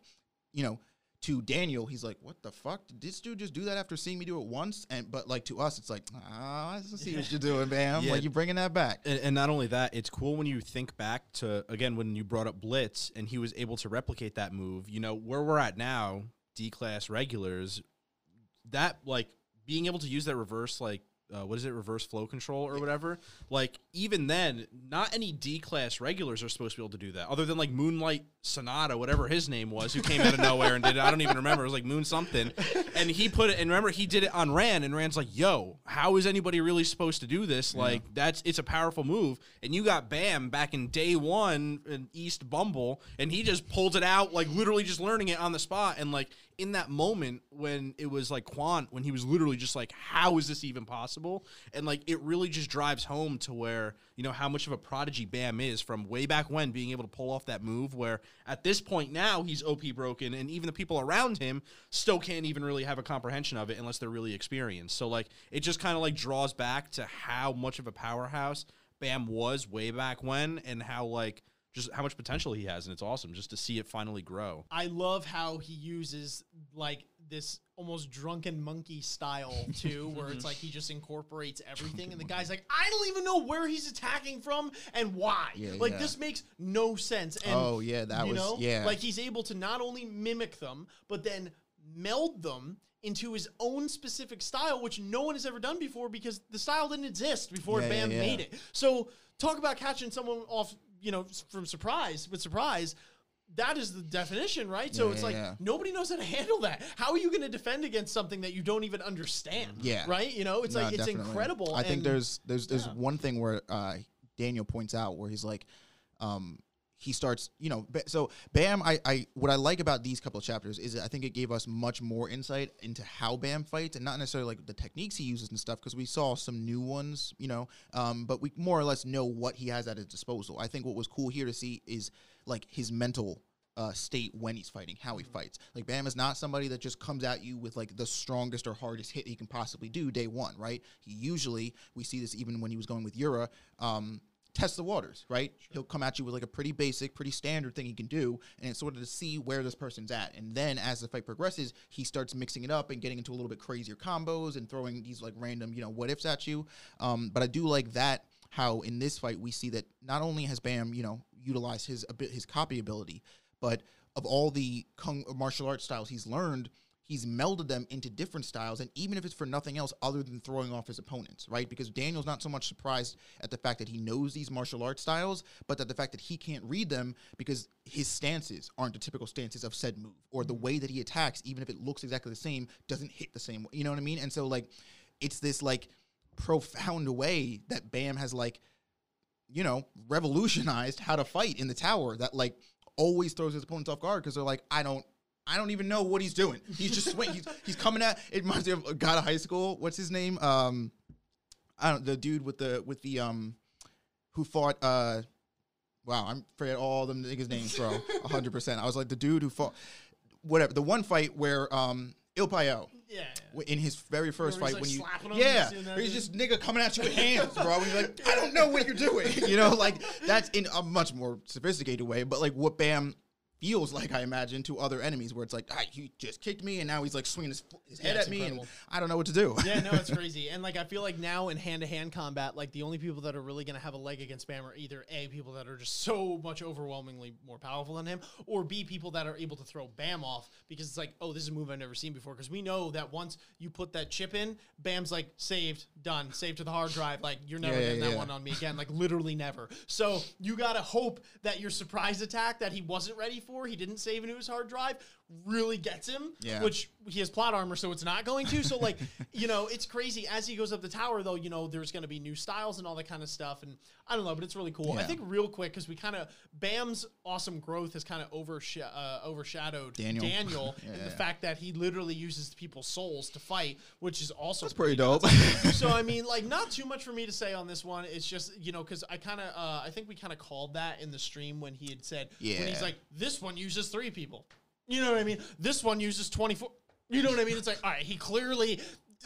Speaker 2: you know, to Daniel, he's like, "What the fuck? Did this dude just do that after seeing me do it once?" And but like to us, it's like, "Ah, I see what you're [LAUGHS] doing, Bam.
Speaker 4: Yeah.
Speaker 2: Like you're bringing that back."
Speaker 4: And, and not only that, it's cool when you think back to again when you brought up Blitz and he was able to replicate that move. You know where we're at now, D class regulars. That like being able to use that reverse like uh, what is it reverse flow control or whatever. Like even then, not any D class regulars are supposed to be able to do that. Other than like Moonlight Sonata, whatever his name was, who came out of nowhere and did it. I don't even remember. It was like Moon something, and he put it. And remember, he did it on Ran, and Ran's like, "Yo, how is anybody really supposed to do this? Like that's it's a powerful move." And you got Bam back in day one in East Bumble, and he just pulled it out like literally just learning it on the spot, and like in that moment when it was like Quant, when he was literally just like, how is this even possible? And like, it really just drives home to where, you know, how much of a prodigy Bam is from way back when being able to pull off that move where at this point now he's OP broken and even the people around him still can't even really have a comprehension of it unless they're really experienced. So like, it just kind of like draws back to how much of a powerhouse Bam was way back when and how like, just how much potential he has, and it's awesome just to see it finally grow.
Speaker 1: I love how he uses like this almost drunken monkey style [LAUGHS] too, where it's like he just incorporates everything, and the guy's like, I don't even know where he's attacking from and why.
Speaker 2: Yeah,
Speaker 1: like
Speaker 2: yeah.
Speaker 1: this makes no sense. And,
Speaker 2: Oh, yeah, that
Speaker 1: you
Speaker 2: was-
Speaker 1: know,
Speaker 2: yeah.
Speaker 1: Like he's able to not only mimic them, but then meld them into his own specific style, which no one has ever done before because the style didn't exist before
Speaker 2: Yeah, yeah,
Speaker 1: Bam
Speaker 2: yeah.
Speaker 1: made it. So talk about catching someone off, you know, from surprise with surprise. That is the definition, right? So
Speaker 2: Yeah,
Speaker 1: it's like
Speaker 2: yeah.
Speaker 1: nobody knows how to handle that. How are you going to defend against something that you don't even understand?
Speaker 2: Yeah.
Speaker 1: right. You know, it's
Speaker 2: No,
Speaker 1: like it's
Speaker 2: definitely.
Speaker 1: incredible.
Speaker 2: I think there's there's there's
Speaker 1: yeah.
Speaker 2: one thing where uh, Daniel points out where he's like, um, he starts, you know, so Bam. I, I what I like about these couple of chapters is I think it gave us much more insight into how Bam fights, and not necessarily like the techniques he uses and stuff, because we saw some new ones, you know, um, but we more or less know what he has at his disposal. I think what was cool here to see is like his mental uh, state when he's fighting, how he fights. Like Bam is not somebody that just comes at you with like the strongest or hardest hit he can possibly do day one, right? He usually we see this even when he was going with Yura. Um, test the waters, right? He'll come at you with like a pretty basic, pretty standard thing he can do, and it's sort of to see where this person's at. And then as the fight progresses, he starts mixing it up and getting into a little bit crazier combos and throwing these like random, you know, what ifs at you. Um, but I do like that how in this fight we see that not only has Bam, you know, utilized his a bit his copy ability, but of all the kung martial arts styles he's learned, he's melded them into different styles, and even if it's for nothing else other than throwing off his opponents, right? Because Daniel's not so much surprised at the fact that he knows these martial arts styles, but that the fact that he can't read them because his stances aren't the typical stances of said move, or the mm. way that he attacks, even if it looks exactly the same, doesn't hit the same way. You know what I mean? And so like, it's this like profound way that Bam has like you know, revolutionized how to fight in the tower that like always throws his opponents off guard because they're like, I don't I don't even know what he's doing. He's just swinging. he's, he's coming at. It reminds me of a guy of high school. What's his name? Um, I don't. The dude with the with the um, who fought. Uh, wow, I'm forget all them niggas' names, bro. [LAUGHS] hundred percent. I was like the dude who fought. Whatever. The one fight where um, Il-pyo
Speaker 1: yeah.
Speaker 2: w- in his very first fight
Speaker 1: like,
Speaker 2: when you
Speaker 1: him
Speaker 2: yeah
Speaker 1: and doing that,
Speaker 2: where he's
Speaker 1: yeah.
Speaker 2: just nigga coming at you with hands bro and you're like I don't know what you're doing you know like that's in a much more sophisticated way but like what Bam feels like I imagine to other enemies where it's like ah, he just kicked me and now he's like swinging his, his head
Speaker 1: Yeah, it's
Speaker 2: at me
Speaker 1: incredible.
Speaker 2: and I don't know what to do
Speaker 1: yeah, no, it's [LAUGHS] crazy. And like I feel like now in hand to hand combat, like the only people that are really gonna have a leg against Bam are either A, people that are just so much overwhelmingly more powerful than him, or B, people that are able to throw Bam off because it's like, oh, this is a move I've never seen before. Because we know that once you put that chip in, Bam's like saved, done, saved to the hard drive. Like you're never
Speaker 2: Yeah, yeah,
Speaker 1: getting that
Speaker 2: yeah.
Speaker 1: one on me again. Like literally never. So you gotta hope that your surprise attack that he wasn't ready for, he didn't save into his hard drive, really gets him.
Speaker 2: Yeah.
Speaker 1: Which he has plot armor, so it's not going to. So like, [LAUGHS] you know, it's crazy. As he goes up the tower, though, you know, there's going to be new styles and all that kind of stuff, and I don't know, but it's really cool. I think real quick because we kind of Bam's awesome growth has kind of oversh- uh, overshadowed
Speaker 2: Daniel.
Speaker 1: Daniel [LAUGHS]
Speaker 2: Yeah,
Speaker 1: and
Speaker 2: yeah.
Speaker 1: the fact that he literally uses people's souls to fight, which is also
Speaker 2: that's pretty dope [LAUGHS]
Speaker 1: so I mean, like, not too much for me to say on this one. It's just you know, because I kind of, uh, I think we kind of called that in the stream when he had said, when he's like, this one uses three people. You know what I mean? This one uses twenty four. You know what I mean? It's like, all right, he clearly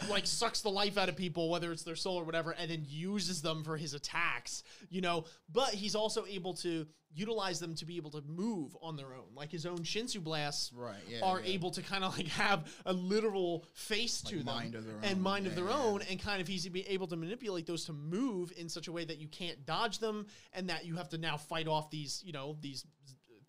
Speaker 1: like sucks the life out of people, whether it's their soul or whatever, and then uses them for his attacks, you know. But he's also able to utilize them to be able to move on their own. Like his own Shinsu blasts
Speaker 2: Right, yeah,
Speaker 1: are
Speaker 2: yeah.
Speaker 1: able to kind of like have a literal face to them
Speaker 2: mind of their
Speaker 1: and mind of their
Speaker 2: yeah.
Speaker 1: own, and kind of he's be able to manipulate those to move in such a way that you can't dodge them, and that you have to now fight off these, you know, these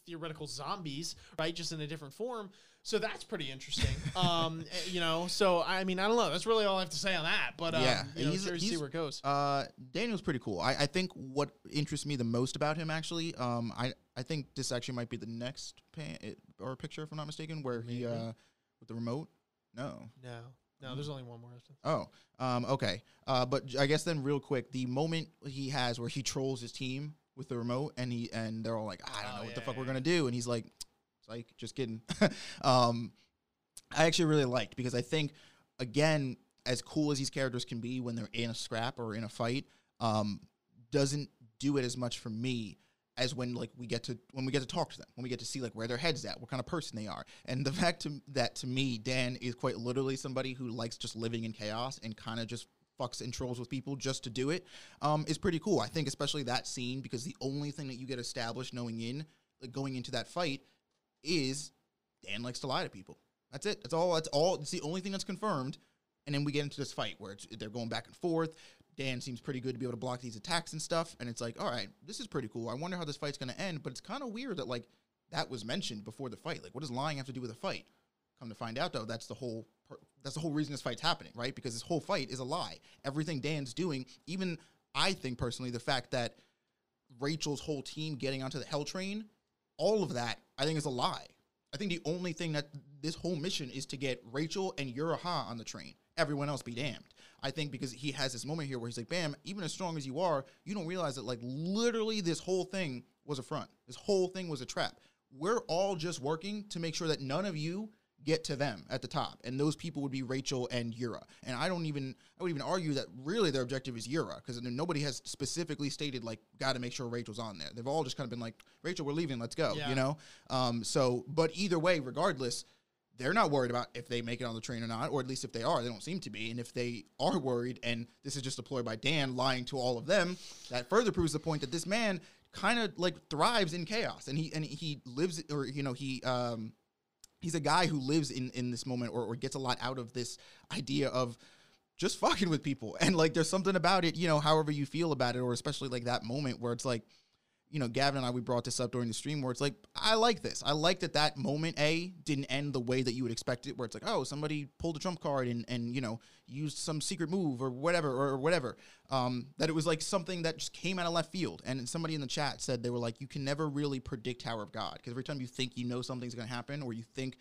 Speaker 1: theoretical zombies, right? Just in a different form. So that's pretty interesting. um, [LAUGHS] eh, you know, so I mean, I don't know. That's really all I have to say on that. But um,
Speaker 2: Yeah,
Speaker 1: you know,
Speaker 2: he's-
Speaker 1: to see where it goes.
Speaker 2: Uh, Daniel's pretty cool. I, I think what interests me the most about him, actually, um, I, I think this actually might be the next pan, it, or picture, if I'm not mistaken, where he,
Speaker 1: Maybe.
Speaker 2: uh, with the remote. No.
Speaker 1: no, no, there's only one more.
Speaker 2: Oh, um, okay. Uh, but I guess then, real quick, the moment he has where he trolls his team with the remote, and he and they're all like, "I don't
Speaker 1: Oh,
Speaker 2: know what the fuck
Speaker 1: yeah,
Speaker 2: we're gonna do," and he's like, "It's like just kidding." [LAUGHS] um, I actually really liked because I think, again, as cool as these characters can be when they're in a scrap or in a fight, um, doesn't do it as much for me as when like we get to when we get to talk to them when we get to see like where their heads at what kind of person they are. And the fact to, that to me dan is quite literally somebody who likes just living in chaos and kind of just fucks and trolls with people just to do it um, is pretty cool i think especially that scene because the only thing that you get established knowing in like going into that fight is dan likes to lie to people that's it that's all that's all it's the only thing that's confirmed and then we get into this fight where it's, they're going back and forth. Dan seems pretty good to be able to block these attacks and stuff. And it's like, all right, this is pretty cool. I wonder how this fight's going to end. But it's kind of weird that like that was mentioned before the fight. Like, what does lying have to do with a fight? Come to find out, though, that's the whole that's the whole reason this fight's happening, right? Because this whole fight is a lie. Everything Dan's doing, even I think personally, the fact that Rachel's whole team getting onto the Hell Train, all of that, I think is a lie. I think the only thing that this whole mission is to get Rachel and Yura Ha on the train. Everyone else be damned. I think because he has this moment here where he's like, Bam, even as strong as you are, you don't realize that, like, literally this whole thing was a front. This whole thing was a trap. We're all just working to make sure that none of you get to them at the top. And those people would be Rachel and Yura. And I don't even, I would even argue that really their objective is Yura because nobody has specifically stated, like, got to make sure Rachel's on there. They've all just kind of been like, Rachel, we're leaving, let's go,
Speaker 1: Yeah.
Speaker 2: you know? Um, so, but either way, regardless, they're not worried about if they make it on the train or not, or at least if they are, they don't seem to be. And if they are worried, and this is just a ploy by Dan lying to all of them, that further proves the point that this man kind of like thrives in chaos, and he and he lives, or you know, he um, he's a guy who lives in in this moment, or, or gets a lot out of this idea of just fucking with people, and like there's something about it, you know, however you feel about it, or especially like that moment where it's like you know, Gavin and I, we brought this up during the stream where it's like, I like this. I like that that moment, A, didn't end the way that you would expect it, where it's like, oh, somebody pulled a trump card and, and you know, used some secret move or whatever, or whatever. Um, that it was like something that just came out of left field. And somebody in the chat said they were like, you can never really predict Tower of God. Because every time you think you know something's going to happen or you think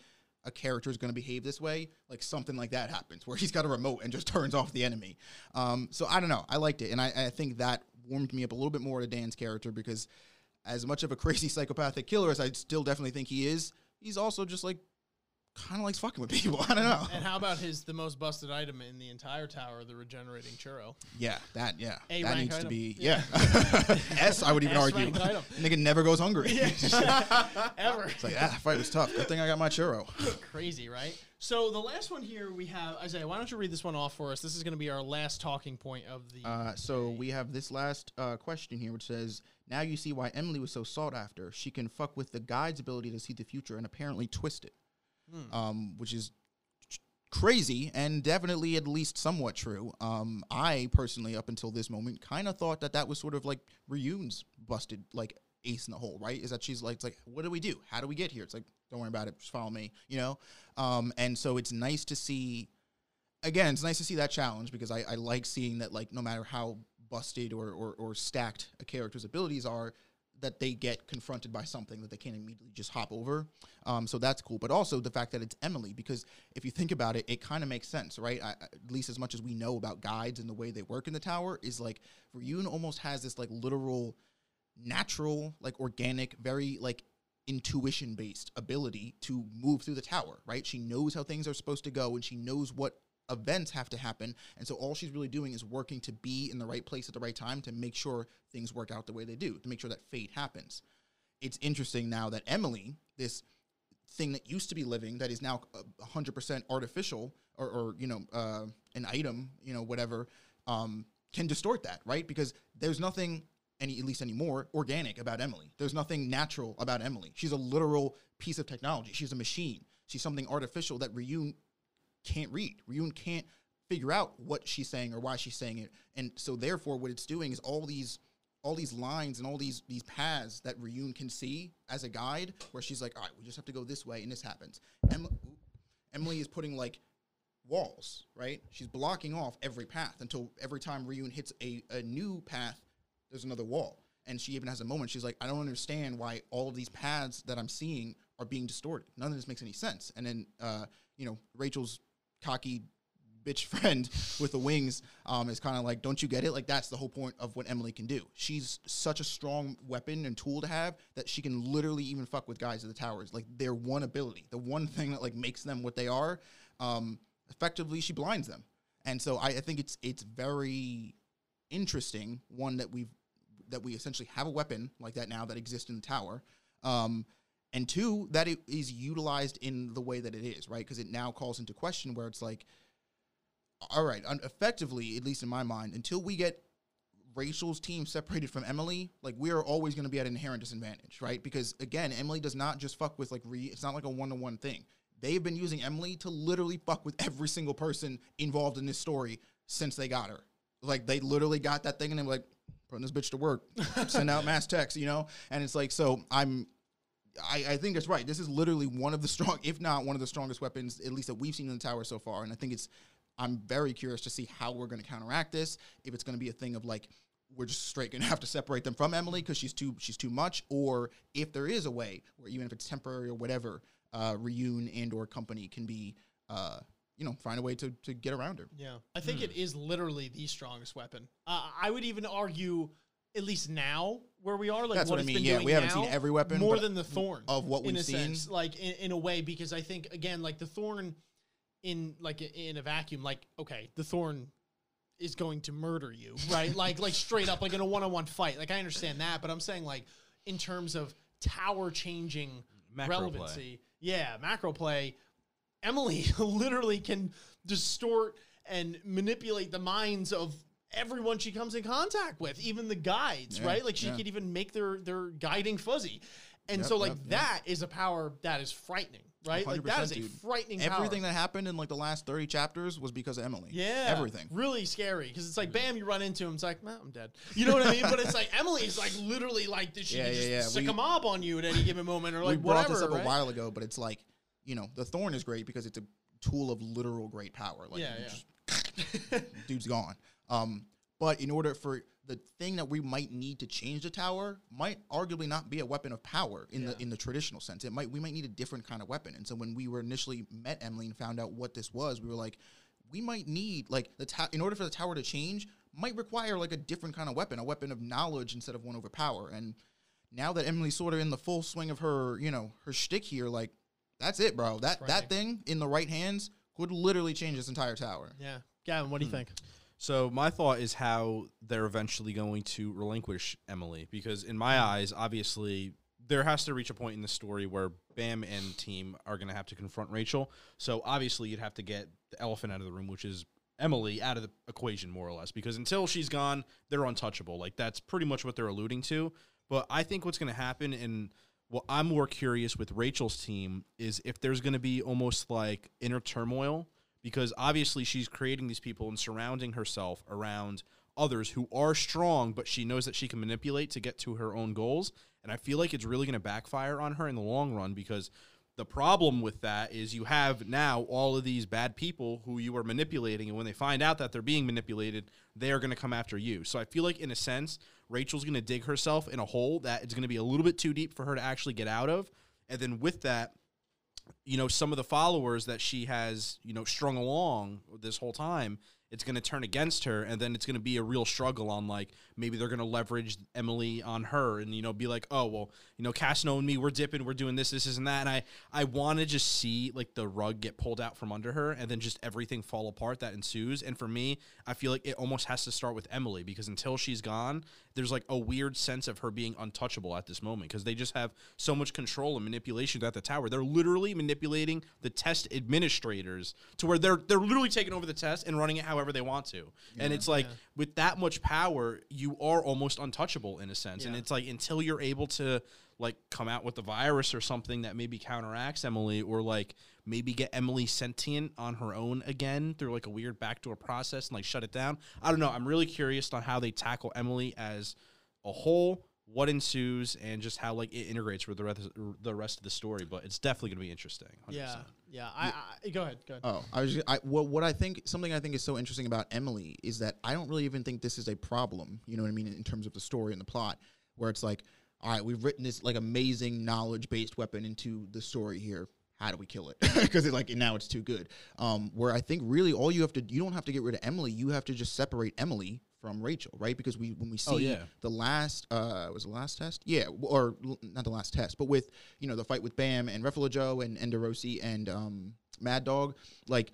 Speaker 2: a character is going to behave this way, like something like that happens where he's got a remote and just [LAUGHS] turns off the enemy. Um, so I don't know. I liked it. And I, I think that warmed me up a little bit more to Dan's character because as much of a [LAUGHS] crazy psychopathic killer as I still definitely think he is, he's also just like kind of likes fucking with [LAUGHS] people. I don't know.
Speaker 1: And how about his the most busted item in the entire tower, the regenerating churro?
Speaker 2: Yeah, that yeah,
Speaker 1: A
Speaker 2: that needs to be
Speaker 1: Yeah.
Speaker 2: yeah. [LAUGHS] S, I would even
Speaker 1: S
Speaker 2: argue.
Speaker 1: item.
Speaker 2: Nigga never goes hungry.
Speaker 1: Ever.
Speaker 2: It's like ah, fight was tough. Good thing I got my churro.
Speaker 1: Crazy, right? So the last one here we have Isaiah. Why don't you read this one off for us? This is going to be our last talking point of the.
Speaker 2: Uh, so we have this last uh, question here, which says, "Now you see why Emily was so sought after. She can fuck with the guide's ability to see the future and apparently twist it, um, which is crazy and definitely at least somewhat true. Um, I personally, up until this moment, kind of thought that that was sort of like Ryun's busted like ace in the hole, right? Is that she's like, it's like, what do we do? How do we get here? It's like, don't worry about it, just follow me, you know. Um, and so it's nice to see again, it's nice to see that challenge because I, I like seeing that like no matter how busted or, or, or stacked a character's abilities are, that they get confronted by something that they can't immediately just hop over. Um, so that's cool. But also the fact that it's Emily, because if you think about it, it kind of makes sense, right? I, at least as much as we know about guides and the way they work in the tower, is like Ryun almost has this like literal, natural, like organic, very like intuition based ability to move through the tower, right? She knows how things are supposed to go and she knows what events have to happen. And so all she's really doing is working to be in the right place at the right time to make sure things work out the way they do, to make sure that fate happens. It's interesting now that Emily, this thing that used to be living that is now a hundred percent artificial or, or you know uh, an item, you know whatever, um, can distort that, right? Because there's nothing any at least anymore organic about Emily. There's nothing natural about Emily. She's a literal piece of technology. She's a machine. She's something artificial that Ryun can't read. Ryun can't figure out what she's saying or why she's saying it. And so therefore what it's doing is all these all these lines and all these these paths that Ryun can see as a guide where she's like, all right, we just have to go this way and this happens. Em- Emily is putting like walls, right? She's blocking off every path until every time Ryun hits a, a new path, there's another wall. And she even has a moment, she's like, I don't understand why all of these paths that I'm seeing are being distorted. None of this makes any sense. And then, uh, you know, Rachel's cocky bitch [LAUGHS] friend with the wings um, is kind of like, don't you get it? Like that's the whole point of what Emily can do. She's such a strong weapon and tool to have that she can literally even fuck with guys at the towers. Like their one ability, the one [LAUGHS] thing that like makes them what they are. Um, effectively, she blinds them, and so I, I think it's it's very interesting. One that we've that we essentially have a weapon like that now that exists in the tower. Um, and two, that it is utilized in the way that it is, right? Because it now calls into question where it's like, all right, un- effectively, at least in my mind, until we get Rachel's team separated from Emily, like we are always going to be at an inherent disadvantage, right? Because again, Emily does not just fuck with like re. It's not like a one to one thing. They've been using Emily to literally fuck with every single person involved in this story since they got her. Like they literally got that thing and they're like putting this bitch to work, send out mass texts, you know. And it's like so I'm I, I think it's right. This is literally one of the strong, if not one of the strongest weapons, at least that we've seen in the tower so far. And I think it's, I'm very curious to see how we're going to counteract this. If it's going to be a thing of like, we're just straight going [LAUGHS] to have to separate them from Emily because she's too she's too much, or if there is a way where even if it's temporary or whatever, uh, Ryun and or company can be, uh, you know, find a way to to get around her.
Speaker 1: Yeah, I think it is literally the strongest weapon. Uh, I would even argue, at least now where we are, like
Speaker 2: That's what I
Speaker 1: it's
Speaker 2: mean.
Speaker 1: been
Speaker 2: Yeah, we haven't
Speaker 1: now,
Speaker 2: seen every weapon,
Speaker 1: more than the thorn
Speaker 2: of what we've
Speaker 1: a
Speaker 2: seen.
Speaker 1: sense, like in, in a way, because I think again, like the thorn in like in a vacuum, like okay, the thorn is going to murder you, [LAUGHS] right? like like straight up, like in a one on one fight. Like I understand that, but I'm saying like in terms of tower changing
Speaker 4: Macro play.
Speaker 1: relevancy, yeah, macro play. Emily [LAUGHS] literally can distort and manipulate the minds of everyone she comes in contact with, even the guides,
Speaker 2: Yeah,
Speaker 1: right? Like she
Speaker 2: yeah.
Speaker 1: could even make their their guiding fuzzy. And
Speaker 2: Yep,
Speaker 1: so like
Speaker 2: yep, yep.
Speaker 1: that is a power that is frightening, right? Like that
Speaker 2: 100%,
Speaker 1: a
Speaker 2: dude.
Speaker 1: frightening
Speaker 2: Everything
Speaker 1: power.
Speaker 2: that happened in like the last thirty chapters was because of Emily.
Speaker 1: yeah,
Speaker 2: everything.
Speaker 1: really scary because it's like, bam, you run into him. It's like, man, I'm dead. You know what I mean? But it's like Emily's like literally like she
Speaker 2: Yeah,
Speaker 1: can
Speaker 2: yeah,
Speaker 1: just
Speaker 2: yeah.
Speaker 1: sick
Speaker 2: We-
Speaker 1: a mob on you at any given moment, or like
Speaker 2: we brought this up
Speaker 1: right?
Speaker 2: a while ago, but it's like, you know, the thorn is great because it's a tool of literal great power. Like,
Speaker 1: Yeah, yeah.
Speaker 2: just- [LAUGHS] dude's gone. Um, but in order for the thing that we might need to change the tower, might arguably not be a weapon of power in
Speaker 1: Yeah.
Speaker 2: the in the traditional sense. It might we might need a different kind of weapon. And so when we were initially met Emily and found out what this was, we were like, we might need like the ta- in order for the tower to change, might require like a different kind of weapon, a weapon of knowledge instead of one over power. And now that Emily's sort of in the full swing of her, you know, her shtick here, like that's it, bro. That
Speaker 1: Right.
Speaker 2: that thing in the right hands could literally change this entire tower.
Speaker 1: yeah, Gavin, what do you hmm. think?
Speaker 4: So my thought is how they're eventually going to relinquish Emily because in my hmm. eyes, obviously there has to reach a point in the story where Bam and team are going to have to confront Rachel. So obviously you'd have to get the elephant out of the room, which is Emily out of the equation more or less because until she's gone, they're untouchable. Like that's pretty much what they're alluding to. But I think what's going to happen and what I'm more curious with Rachel's team is if there's going to be almost like inner turmoil because obviously she's creating these people and surrounding herself around others who are strong, but she knows that she can manipulate to get to her own goals. And I feel like it's really going to backfire on her in the long run because the problem with that is you have now all of these bad people who you are manipulating, and when they find out that they're being manipulated, they are going to come after you. So I feel like, in a sense, Rachel's going to dig herself in a hole that is going to be a little bit too deep for her to actually get out of. And then with that, you know, some of the followers that she has, you know, strung along this whole time it's going to turn against her and then it's going to be a real struggle on like maybe they're going to leverage Emily on her and you know be like oh well you know Cassino and me we're dipping we're doing this this is and that and I I want to just see like the rug get pulled out from under her and then just everything fall apart that ensues and for me I feel like it almost has to start with Emily because until she's gone there's like a weird sense of her being untouchable at this moment because they just have so much control and manipulation at the tower. They're literally manipulating the test administrators to where they're they're literally taking over the test and running it however they want to. and it's like with that much power, you are almost untouchable in a sense. And it's like until you're able to like come out with the virus or something that maybe counteracts Emily or like maybe get Emily sentient on her own again through like a weird backdoor process and like shut it down. I don't know. I'm really curious on how they tackle Emily as a whole, what ensues, and just how like it integrates with the rest the rest of the story. But it's definitely going to be interesting. 100%.
Speaker 1: Yeah, yeah. I, I go ahead. Go ahead.
Speaker 2: Oh, I was. Just, I what what I think something I think is so interesting about Emily is that I don't really even think this is a problem. You know what I mean in terms of the story and the plot, where it's like, all right, we've written this like amazing knowledge based weapon into the story here. How do we kill it? [LAUGHS] Because it like now it's too good. Um, where I think really all you have to you don't have to get rid of Emily. You have to just separate Emily from Rachel, right? Because we when we see
Speaker 4: Oh, yeah.
Speaker 2: the last uh was the last test yeah or l- not the last test but with you know the fight with bam and Refalojo and Endorsi and um mad dog like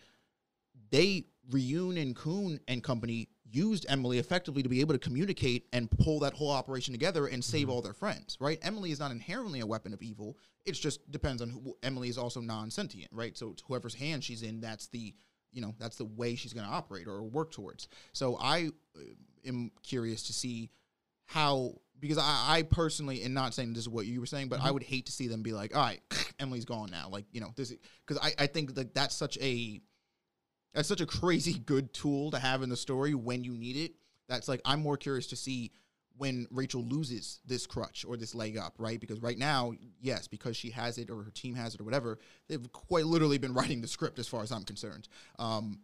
Speaker 2: they Ryun and Kuhn and company used Emily effectively to be able to communicate and pull that whole operation together and save all their friends, right? Emily is not inherently a weapon of evil. It just depends on who Emily is also non-sentient, right? So it's whoever's hand she's in, that's the you know that's the way she's going to operate or work towards. So I uh, am curious to see how because I, I personally and not saying this is what you were saying, but I would hate to see them be like, all right, [LAUGHS] Emily's gone now, like you know this because I I think that that's such a that's such a crazy good tool to have in the story when you need it. That's like I'm more curious to see when Rachel loses this crutch or this leg up, right? Because right now, yes, because she has it or her team has it or whatever, they've quite literally been [LAUGHS] writing the script as far as I'm concerned. Um,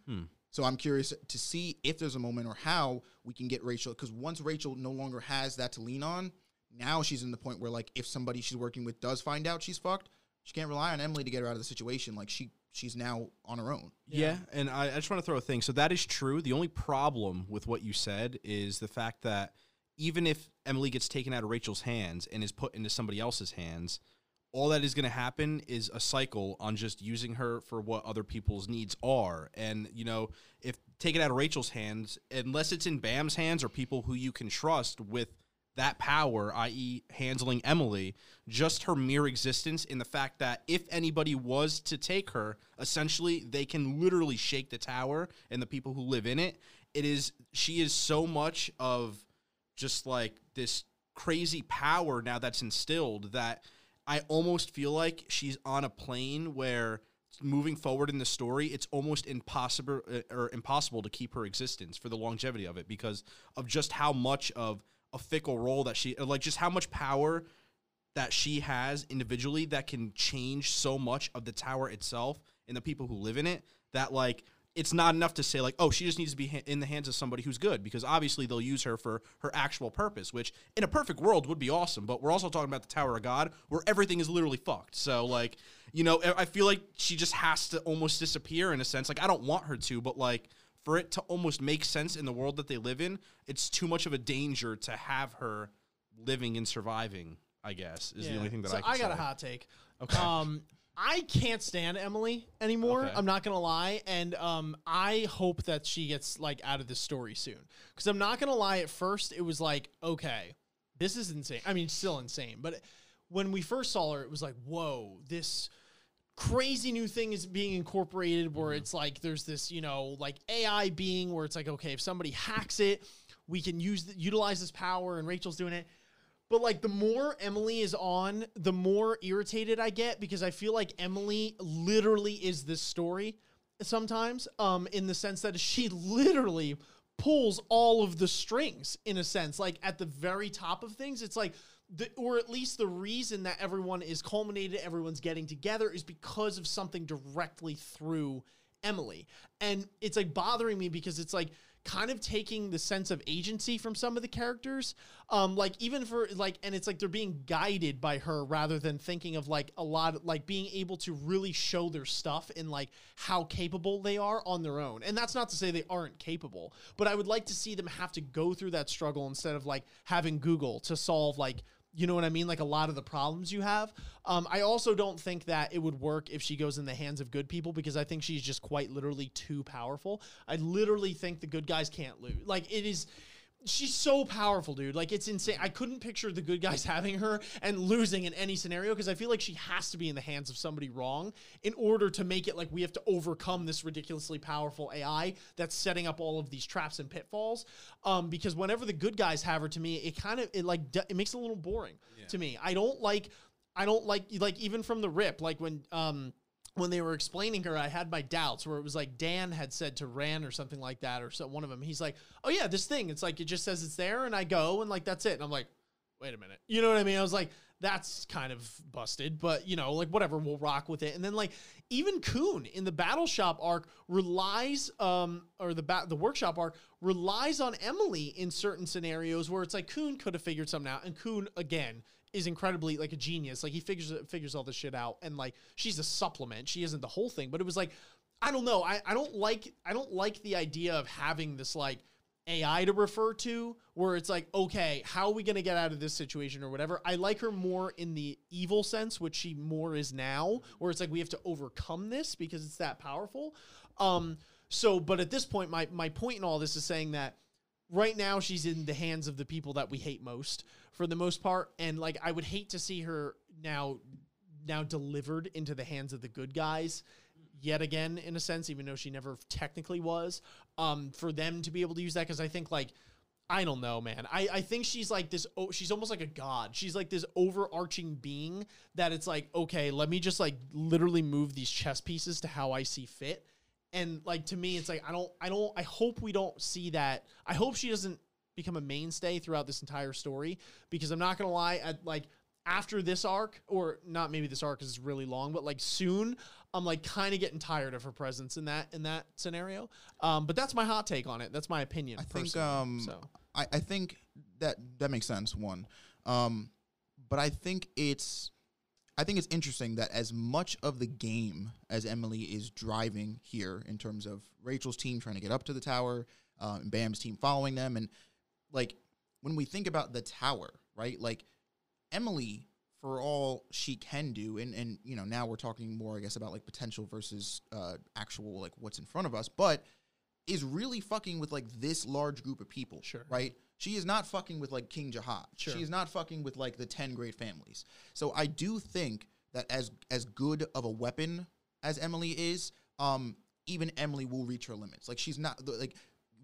Speaker 2: So I'm curious to see if there's a moment or how we can get Rachel because once Rachel no longer has that to lean on, now she's in the point where like if somebody she's working with does find out she's fucked, she can't rely on Emily to get her out of the situation. Like she she's now on her own.
Speaker 4: Yeah, and I, I just want to throw a thing. So that is true. The only problem with what you said is the fact that even if Emily gets taken out of Rachel's hands and is put into somebody else's hands, all that is going to happen is a cycle on just using her for what other people's needs are. And, you know, if taken out of Rachel's hands, unless it's in Bam's hands or people who you can trust with that power, i.e., handling Emily, just her mere existence in the fact that if anybody was to take her, essentially they can literally shake the tower and the people who live in it. It is she is so much of just like this crazy power now that's instilled that I almost feel like she's on a plane where moving forward in the story it's almost impossible uh, or impossible to keep her existence for the longevity of it because of just how much of a fickle role that she like just how much power that she has individually that can change so much of the tower itself and the people who live in it that like it's not enough to say like oh she just needs to be ha- in the hands of somebody who's good because obviously they'll use her for her actual purpose which in a perfect world would be awesome but we're also talking about the tower of god where everything is literally fucked so like you know i feel like she just has to almost disappear in a sense like i don't want her to but like for it to almost make sense in the world that they live in it's too much of a danger to have her living and surviving i guess is the only thing that
Speaker 1: so
Speaker 4: i can I
Speaker 1: got a hot take.
Speaker 4: Okay.
Speaker 1: Um, I can't stand Emily anymore.
Speaker 4: Okay.
Speaker 1: I'm not gonna lie, and um, I hope that she gets like out of this story soon. Because I'm not gonna lie. At first, it was like, okay, this is insane. I mean, still insane. But when we first saw her, it was like, whoa, this crazy new thing is being incorporated where it's like there's this you know like AI being where it's like okay if somebody hacks it we can use the, utilize this power and Rachel's doing it but like the more Emily is on, the more irritated I get because I feel like Emily literally is this story sometimes, um, in the sense that she literally pulls all of the strings in a sense. Like at the very top of things, it's like the or at least the reason that everyone is culminated, everyone's getting together is because of something directly through Emily. And it's like bothering me because it's like kind of taking the sense of agency from some of the characters. Um, like even for like, and it's like they're being guided by her rather than thinking of like a lot of like being able to really show their stuff and like how capable they are on their own. And that's not to say they aren't capable, but I would like to see them have to go through that struggle instead of like having Google to solve like you know what I mean? Like a lot of the problems you have. Um, I also don't think that it would work if she goes in the hands of good people because I think she's just quite literally too powerful. I literally think the good guys can't lose. Like it is. She's so powerful, dude. Like it's insane. I couldn't picture the good guys [LAUGHS] having her and losing in any scenario because I feel like she has to be in the hands of somebody wrong in order to make it like we have to overcome this ridiculously powerful AI that's setting up all of these traps and pitfalls. Um, because whenever the good guys have her, to me, it kind of it like it makes it a little boring to me. I don't like. I don't like like even from the rip like when um when they were explaining her, I had my doubts where it was like Dan had said to Ran or something like that, or so one of them. He's like, "Oh yeah, this thing. It's like it just says it's there, and I go, and like that's it." And I'm like, "Wait a minute," you know what I mean? I was like, "That's kind of busted," but you know, like whatever, we'll rock with it. And then like even Kuhn in the Battle Shop arc relies, um, or the ba- the workshop arc relies on Emily in certain scenarios where it's like Kuhn could have figured something out, and Kuhn again is incredibly like a genius. Like he figures figures all this shit out, and like she's a supplement. She isn't the whole thing, but it was like I don't know. I, I don't like I don't like the idea of having this like AI to refer to where it's like, okay, how are we gonna get out of this situation or whatever? I like her more in the evil sense, which she more is now, where it's like we have to overcome this because it's that powerful. Um, so but at this point, my my point in all this is saying that right now she's in the hands of the people that we hate most for the most part and like i would hate to see her now now delivered into the hands of the good guys yet again in a sense even though she never technically was um for them to be able to use that because i think like I don't know, man. I, I think she's like this. Oh, she's almost like a god. She's like this overarching being that it's like, okay, let me just like literally move these chess pieces to how I see fit and like to me it's like i don't i don't i hope we don't see that i hope she doesn't become a mainstay throughout this entire story because i'm not gonna lie at like after this arc or not maybe this arc is really long but like soon i'm like kind of getting tired of her presence in that in that scenario. Um but that's my hot take on it. That's my opinion
Speaker 2: I think um
Speaker 1: so.
Speaker 2: I, I think that that makes sense one. Um but I think it's I think it's interesting that as much of the game as Emily is driving here in terms of Rachel's team trying to get up to the tower uh, and Bam's team following them and like when we think about the tower right like Emily for all she can do and and you know now we're talking more I guess about like potential versus uh actual like what's in front of us but is really fucking with like this large group of people.
Speaker 1: Sure.
Speaker 2: Right? She is not fucking with like King Jahad.
Speaker 1: Sure.
Speaker 2: She is not fucking with like the 10 great families. So I do think that as as good of a weapon as Emily is, um even Emily will reach her limits. Like she's not like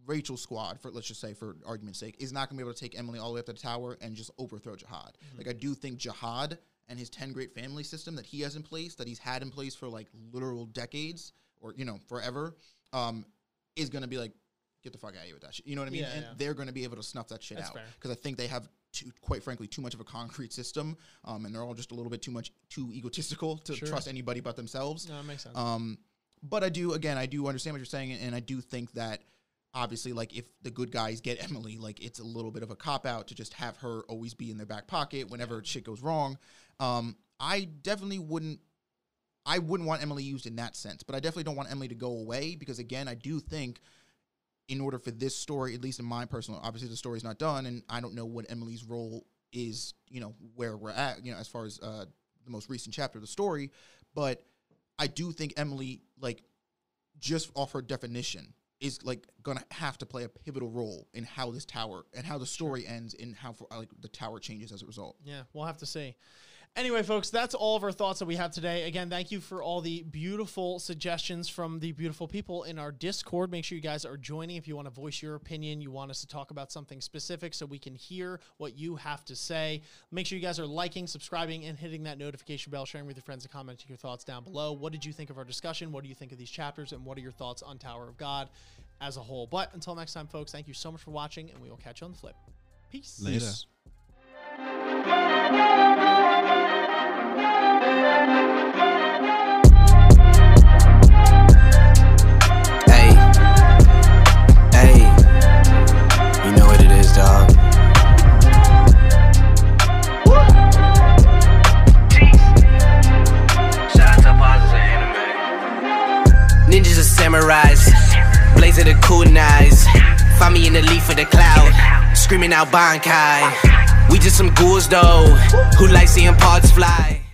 Speaker 2: Rachel's squad, for let's just say for argument's sake, is not gonna be able to take Emily all the way up to the tower and just overthrow Jahad. Like I do think Jahad and his ten great family system that he has in place, that he's had in place for like literal decades or you know forever, um, is gonna be like, get the fuck out of here with that shit. You know what I mean?
Speaker 1: Yeah,
Speaker 2: and
Speaker 1: yeah.
Speaker 2: they're gonna be able to snuff that shit
Speaker 1: That's
Speaker 2: out because I think they have. Too, quite frankly, too much of a concrete system, um, and they're all just a little bit too much too egotistical to
Speaker 1: Sure.
Speaker 2: trust anybody but themselves.
Speaker 1: no that makes sense
Speaker 2: Um, but I do again, I do understand what you're saying, and I do think that obviously, like if the good guys get [LAUGHS] Emily, like it's a little bit of a cop out to just have her always be in their back pocket whenever shit goes wrong. Um, I definitely wouldn't. I wouldn't want Emily used in that sense, but I definitely don't want Emily to go away because again, I do think in order for this story, at least in my personal, obviously the story's not done, and I don't know what Emily's role is, you know, where we're at, you know, as far as uh, the most recent chapter of the story, but I do think Emily, like, just off her definition, is like gonna have to play a pivotal role in how this tower and how the story ends, and how like the tower changes as a result.
Speaker 1: Yeah, we'll have to see. Anyway, folks, that's all of our thoughts that we have today. Again, thank you for all the beautiful suggestions from the beautiful people in our Discord. Make sure you guys are joining if you want to voice your opinion. You want us to talk about something specific so we can hear what you have to say. Make sure you guys are liking, subscribing, and hitting that notification bell, sharing with your friends, and commenting your thoughts down below. What did you think of our discussion? What do you think of these chapters? And what are your thoughts on Tower of God as a whole? But until next time, folks, thank you so much for watching, and we will catch you on the flip. Peace.
Speaker 4: Later.
Speaker 2: Peace. [LAUGHS]
Speaker 3: samurais. Blaze of the cool knives. Find me in the leaf of the cloud. Screaming out Bankai. We just some ghouls though, who like seeing parts fly.